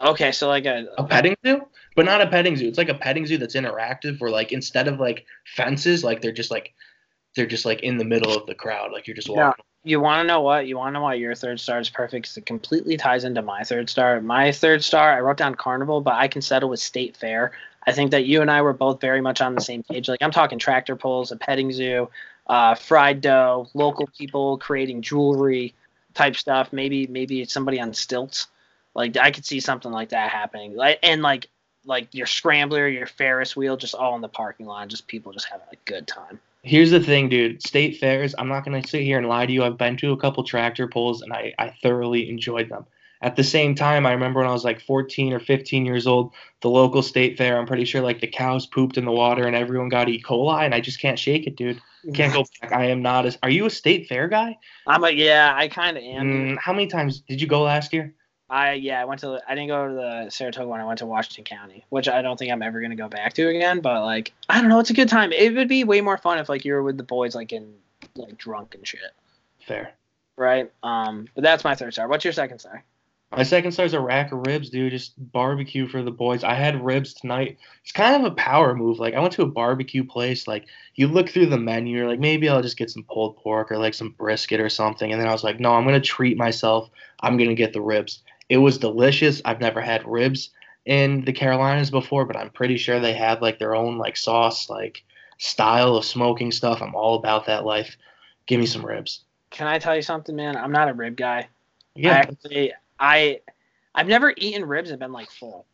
Okay, so like a, A petting zoo, but not a petting zoo. It's like a petting zoo that's interactive, where like instead of like fences, like they're just like they're just like in the middle of the crowd, like you're just Yeah. walking. You want to know what? You want to know why your third star is perfect? 'Cause it completely ties into my third star. My third star, I wrote down carnival, but I can settle with state fair. I think that you and I were both very much on the same page. Like I'm talking tractor pulls, a petting zoo, uh, fried dough, local people creating jewelry type stuff. Maybe maybe it's somebody on stilts. Like I could see something like that happening. Like and like like your scrambler, your Ferris wheel, just all in the parking lot, just people just having a good time. Here's the thing, dude. State fairs, I'm not going to sit here and lie to you. I've been to a couple tractor pulls and I, I thoroughly enjoyed them. At the same time, I remember when I was like 14 or 15 years old, the local state fair, I'm pretty sure like the cows pooped in the water and everyone got E. coli, and I just can't shake it, dude. Can't go back. I am not a. Are you a state fair guy? I'm like, yeah, I kind of am. Mm, how many times did you go last year? I yeah, I went to I didn't go to the Saratoga one. I went to Washington County, which I don't think I'm ever gonna go back to again. But like, I don't know, it's a good time. It would be way more fun if like you were with the boys, like in like drunk and shit, Fair. right? Um, but that's my third star. What's your second star? My second star is a rack of ribs, dude. Just barbecue for the boys. I had ribs tonight. It's kind of a power move. Like I went to a barbecue place. Like you look through the menu, you're like, maybe I'll just get some pulled pork or like some brisket or something. And then I was like, no, I'm gonna treat myself. I'm gonna get the ribs. It was delicious. I've never had ribs in the Carolinas before, but I'm pretty sure they have like their own like sauce, like style of smoking stuff. I'm all about that life. Give me some ribs. Can I tell you something, man? I'm not a rib guy. I Yeah, actually, I I've never eaten ribs and been like full.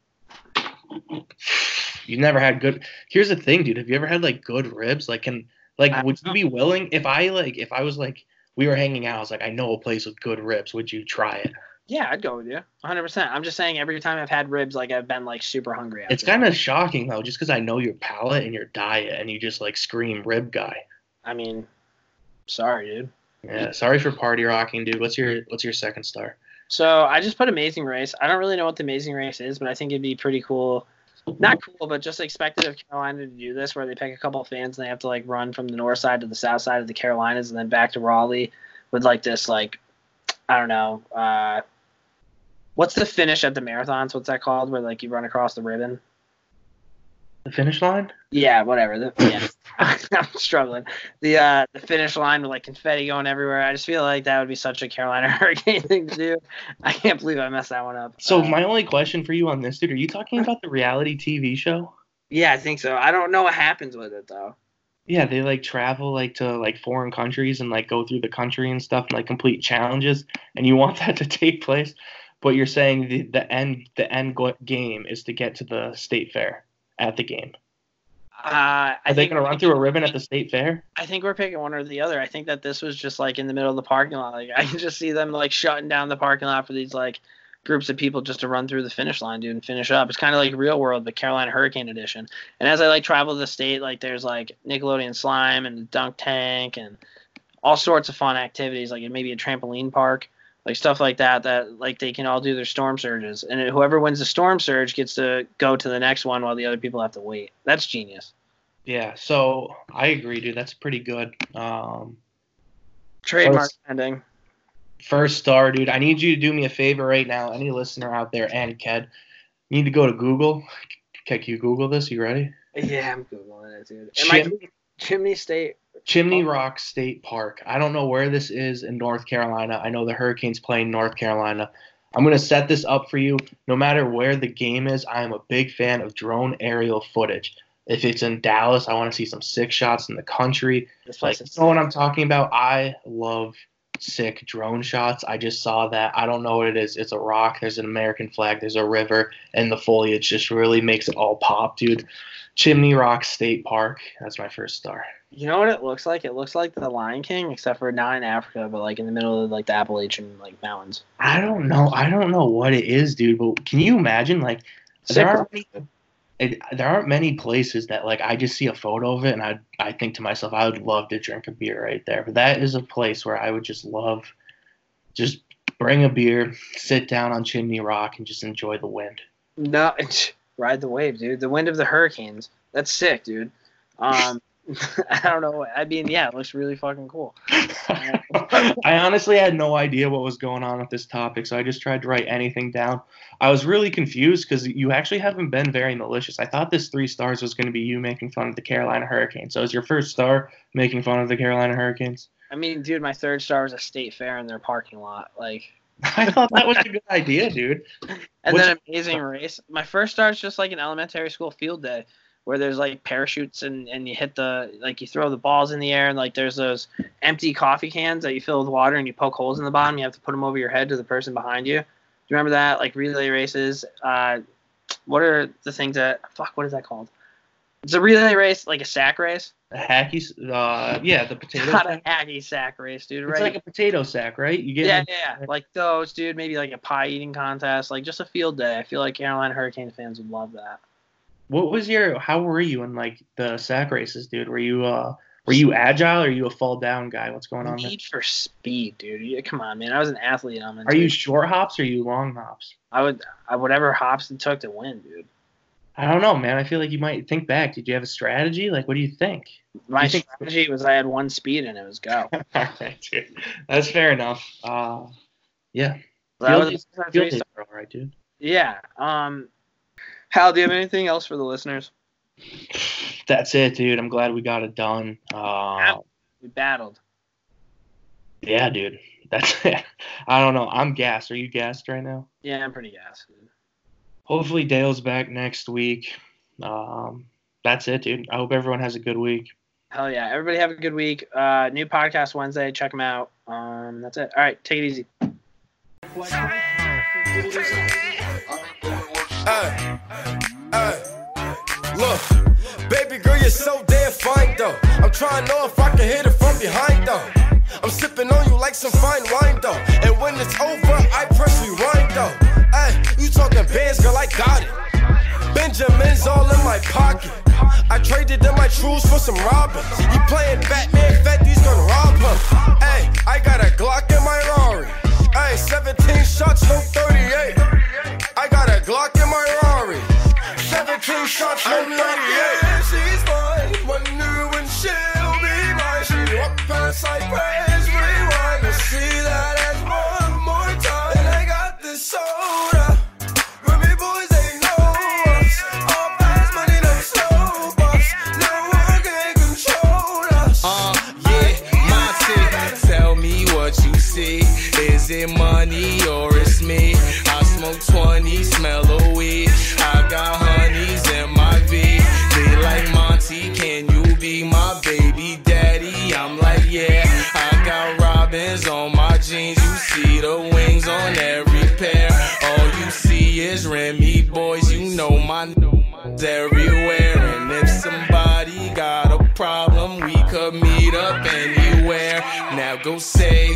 You've never had good. Here's the thing, dude. Have you ever had like good ribs? Like, can like I would you be willing if I like if I was like we were hanging out? I was like, I know a place with good ribs. Would you try it? Yeah, I'd go with you, 100. percent I'm just saying, every time I've had ribs, like I've been like super hungry. It's kind of shocking though, just because I know your palate and your diet, and you just like scream rib guy. I mean, sorry, dude. Yeah, sorry for party rocking, dude. What's your what's your second star? So I just put Amazing Race. I don't really know what the Amazing Race is, but I think it'd be pretty cool. Not cool, but just expected of Carolina to do this, where they pick a couple of fans and they have to like run from the north side to the south side of the Carolinas and then back to Raleigh with like this like I don't know. Uh, what's the finish at the marathons? What's that called? Where like you run across the ribbon? The finish line? Yeah, whatever. The, yeah. I'm struggling. The uh, the finish line with like confetti going everywhere. I just feel like that would be such a Carolina Hurricane thing to do. I can't believe I messed that one up. So Uh, my only question for you on this, dude, are you talking about the reality TV show? Yeah, I think so. I don't know what happens with it though. Yeah, they like travel like to like foreign countries and like go through the country and stuff and like complete challenges, and you want that to take place, but you're saying the the end the end game is to get to the state fair at the game. Uh, I Are they gonna run through a ribbon at the state fair? I think we're picking one or the other. I think that this was just like in the middle of the parking lot. Like I can just see them like shutting down the parking lot for these like groups of people just to run through the finish line, dude, and finish up. It's kind of like Real World, but Carolina Hurricane Edition. And as I like travel the state, like there's like Nickelodeon Slime and the Dunk Tank and all sorts of fun activities, like maybe a trampoline park, like stuff like that. That like they can all do their storm surges, and whoever wins the storm surge gets to go to the next one while the other people have to wait. That's genius. Yeah, so I agree, dude. That's pretty good. Um, Trademark First- ending. first star, dude. I need you to do me a favor right now. Any listener out there and Ked, you need to go to Google. Can you Google this? You ready? Yeah, I'm googling it, dude. Am I Chim- Chimney State? Chimney Rock State Park. I don't know where this is in North Carolina. I know the Hurricanes play in North Carolina. I'm gonna set this up for you. No matter where the game is, I am a big fan of drone aerial footage. If it's in Dallas, I want to see some sick shots in the country. This Like, is you know what I'm talking about? I love sick drone shots. I just saw that. I don't know what it is. It's a rock. There's an American flag. There's a river, and the foliage just really makes it all pop, dude. Chimney Rock State Park. That's my first star. You know what it looks like? It looks like the Lion King, except for not in Africa, but like in the middle of like the Appalachian like mountains. I don't know. I don't know what it is, dude. But can you imagine? Like, there aren't many, it, there aren't many places that like I just see a photo of it, and I I think to myself, I would love to drink a beer right there. But that is a place where I would just love, just bring a beer, sit down on Chimney Rock, and just enjoy the wind. No, ride the wave, dude. The wind of the hurricanes. That's sick, dude. Um, I don't know. I mean, yeah, it looks really fucking cool. I honestly had no idea what was going on with this topic, so I just tried to write anything down. I was really confused because you actually haven't been very malicious. I thought this three stars was going to be you making fun of the Carolina Hurricanes. So is your first star making fun of the Carolina Hurricanes? I mean, dude, my third star was a state fair in their parking lot, like, I thought that was a good idea, dude. and What's- then amazing race. My first star is just like an elementary school field day, where there's like parachutes and and you hit the like you throw the balls in the air and like there's those empty coffee cans that you fill with water and you poke holes in the bottom. You have to put them over your head to the person behind you. Do you remember that? Like relay races. Uh, what are the things that fuck? What is that called? It's a relay race, like a sack race. A hacky, uh, yeah, the potato. Not a sack. hacky sack race, dude. Right? It's like a potato sack, right? You get yeah, yeah, yeah. Like those, dude. Maybe like a pie eating contest, like just a field day. I feel like Carolina Hurricane fans would love that. What was your? How were you in like the sack races, dude? Were you uh, were you agile or are you a fall down guy? What's going on there? Need for speed, dude. Yeah, come on, man. I was an athlete. I'm Are you short hops or are you long hops? I would, I whatever hops it took to win, dude. I don't know, man. I feel like you might think back. Did you have a strategy? Like, what do you think? My You think- strategy was I had one speed and it was go. Alright, dude. That's fair enough. Uh, yeah. So that was days- my field three days star. are all right, dude. Yeah. Um, Hal, do you have anything else for the listeners? That's it, dude. I'm glad we got it done. Uh, We battled. yeah, dude. That's it. I don't know. I'm gassed. Are you gassed right now? Yeah, I'm pretty gassed. Dude. Hopefully Dale's back next week. Um, that's it, dude. I hope everyone has a good week. Hell yeah! Everybody have a good week. Uh, new podcast Wednesday. Check them out. Um, that's it. All right, take it easy. Hey, hey, look, baby girl, you're so damn fine though. I'm trying to know if I can hit it from behind though. I'm sipping on you like some fine wine though. And when it's over, I press rewind though. Hey, you talking bands, girl, I got it. Benjamin's all in my pocket. I traded in my trues for some robbers. You playing Batman, Fetty's gonna rob him. Hey, I got a Glock in my Rari. Hey, 17 shots, no 38. I got a Glock in my Rari. 17 shots, no 38. She's mine. Wonder when she'll be mine. She walked past press everywhere. And if somebody got a problem, we could meet up anywhere. Now go say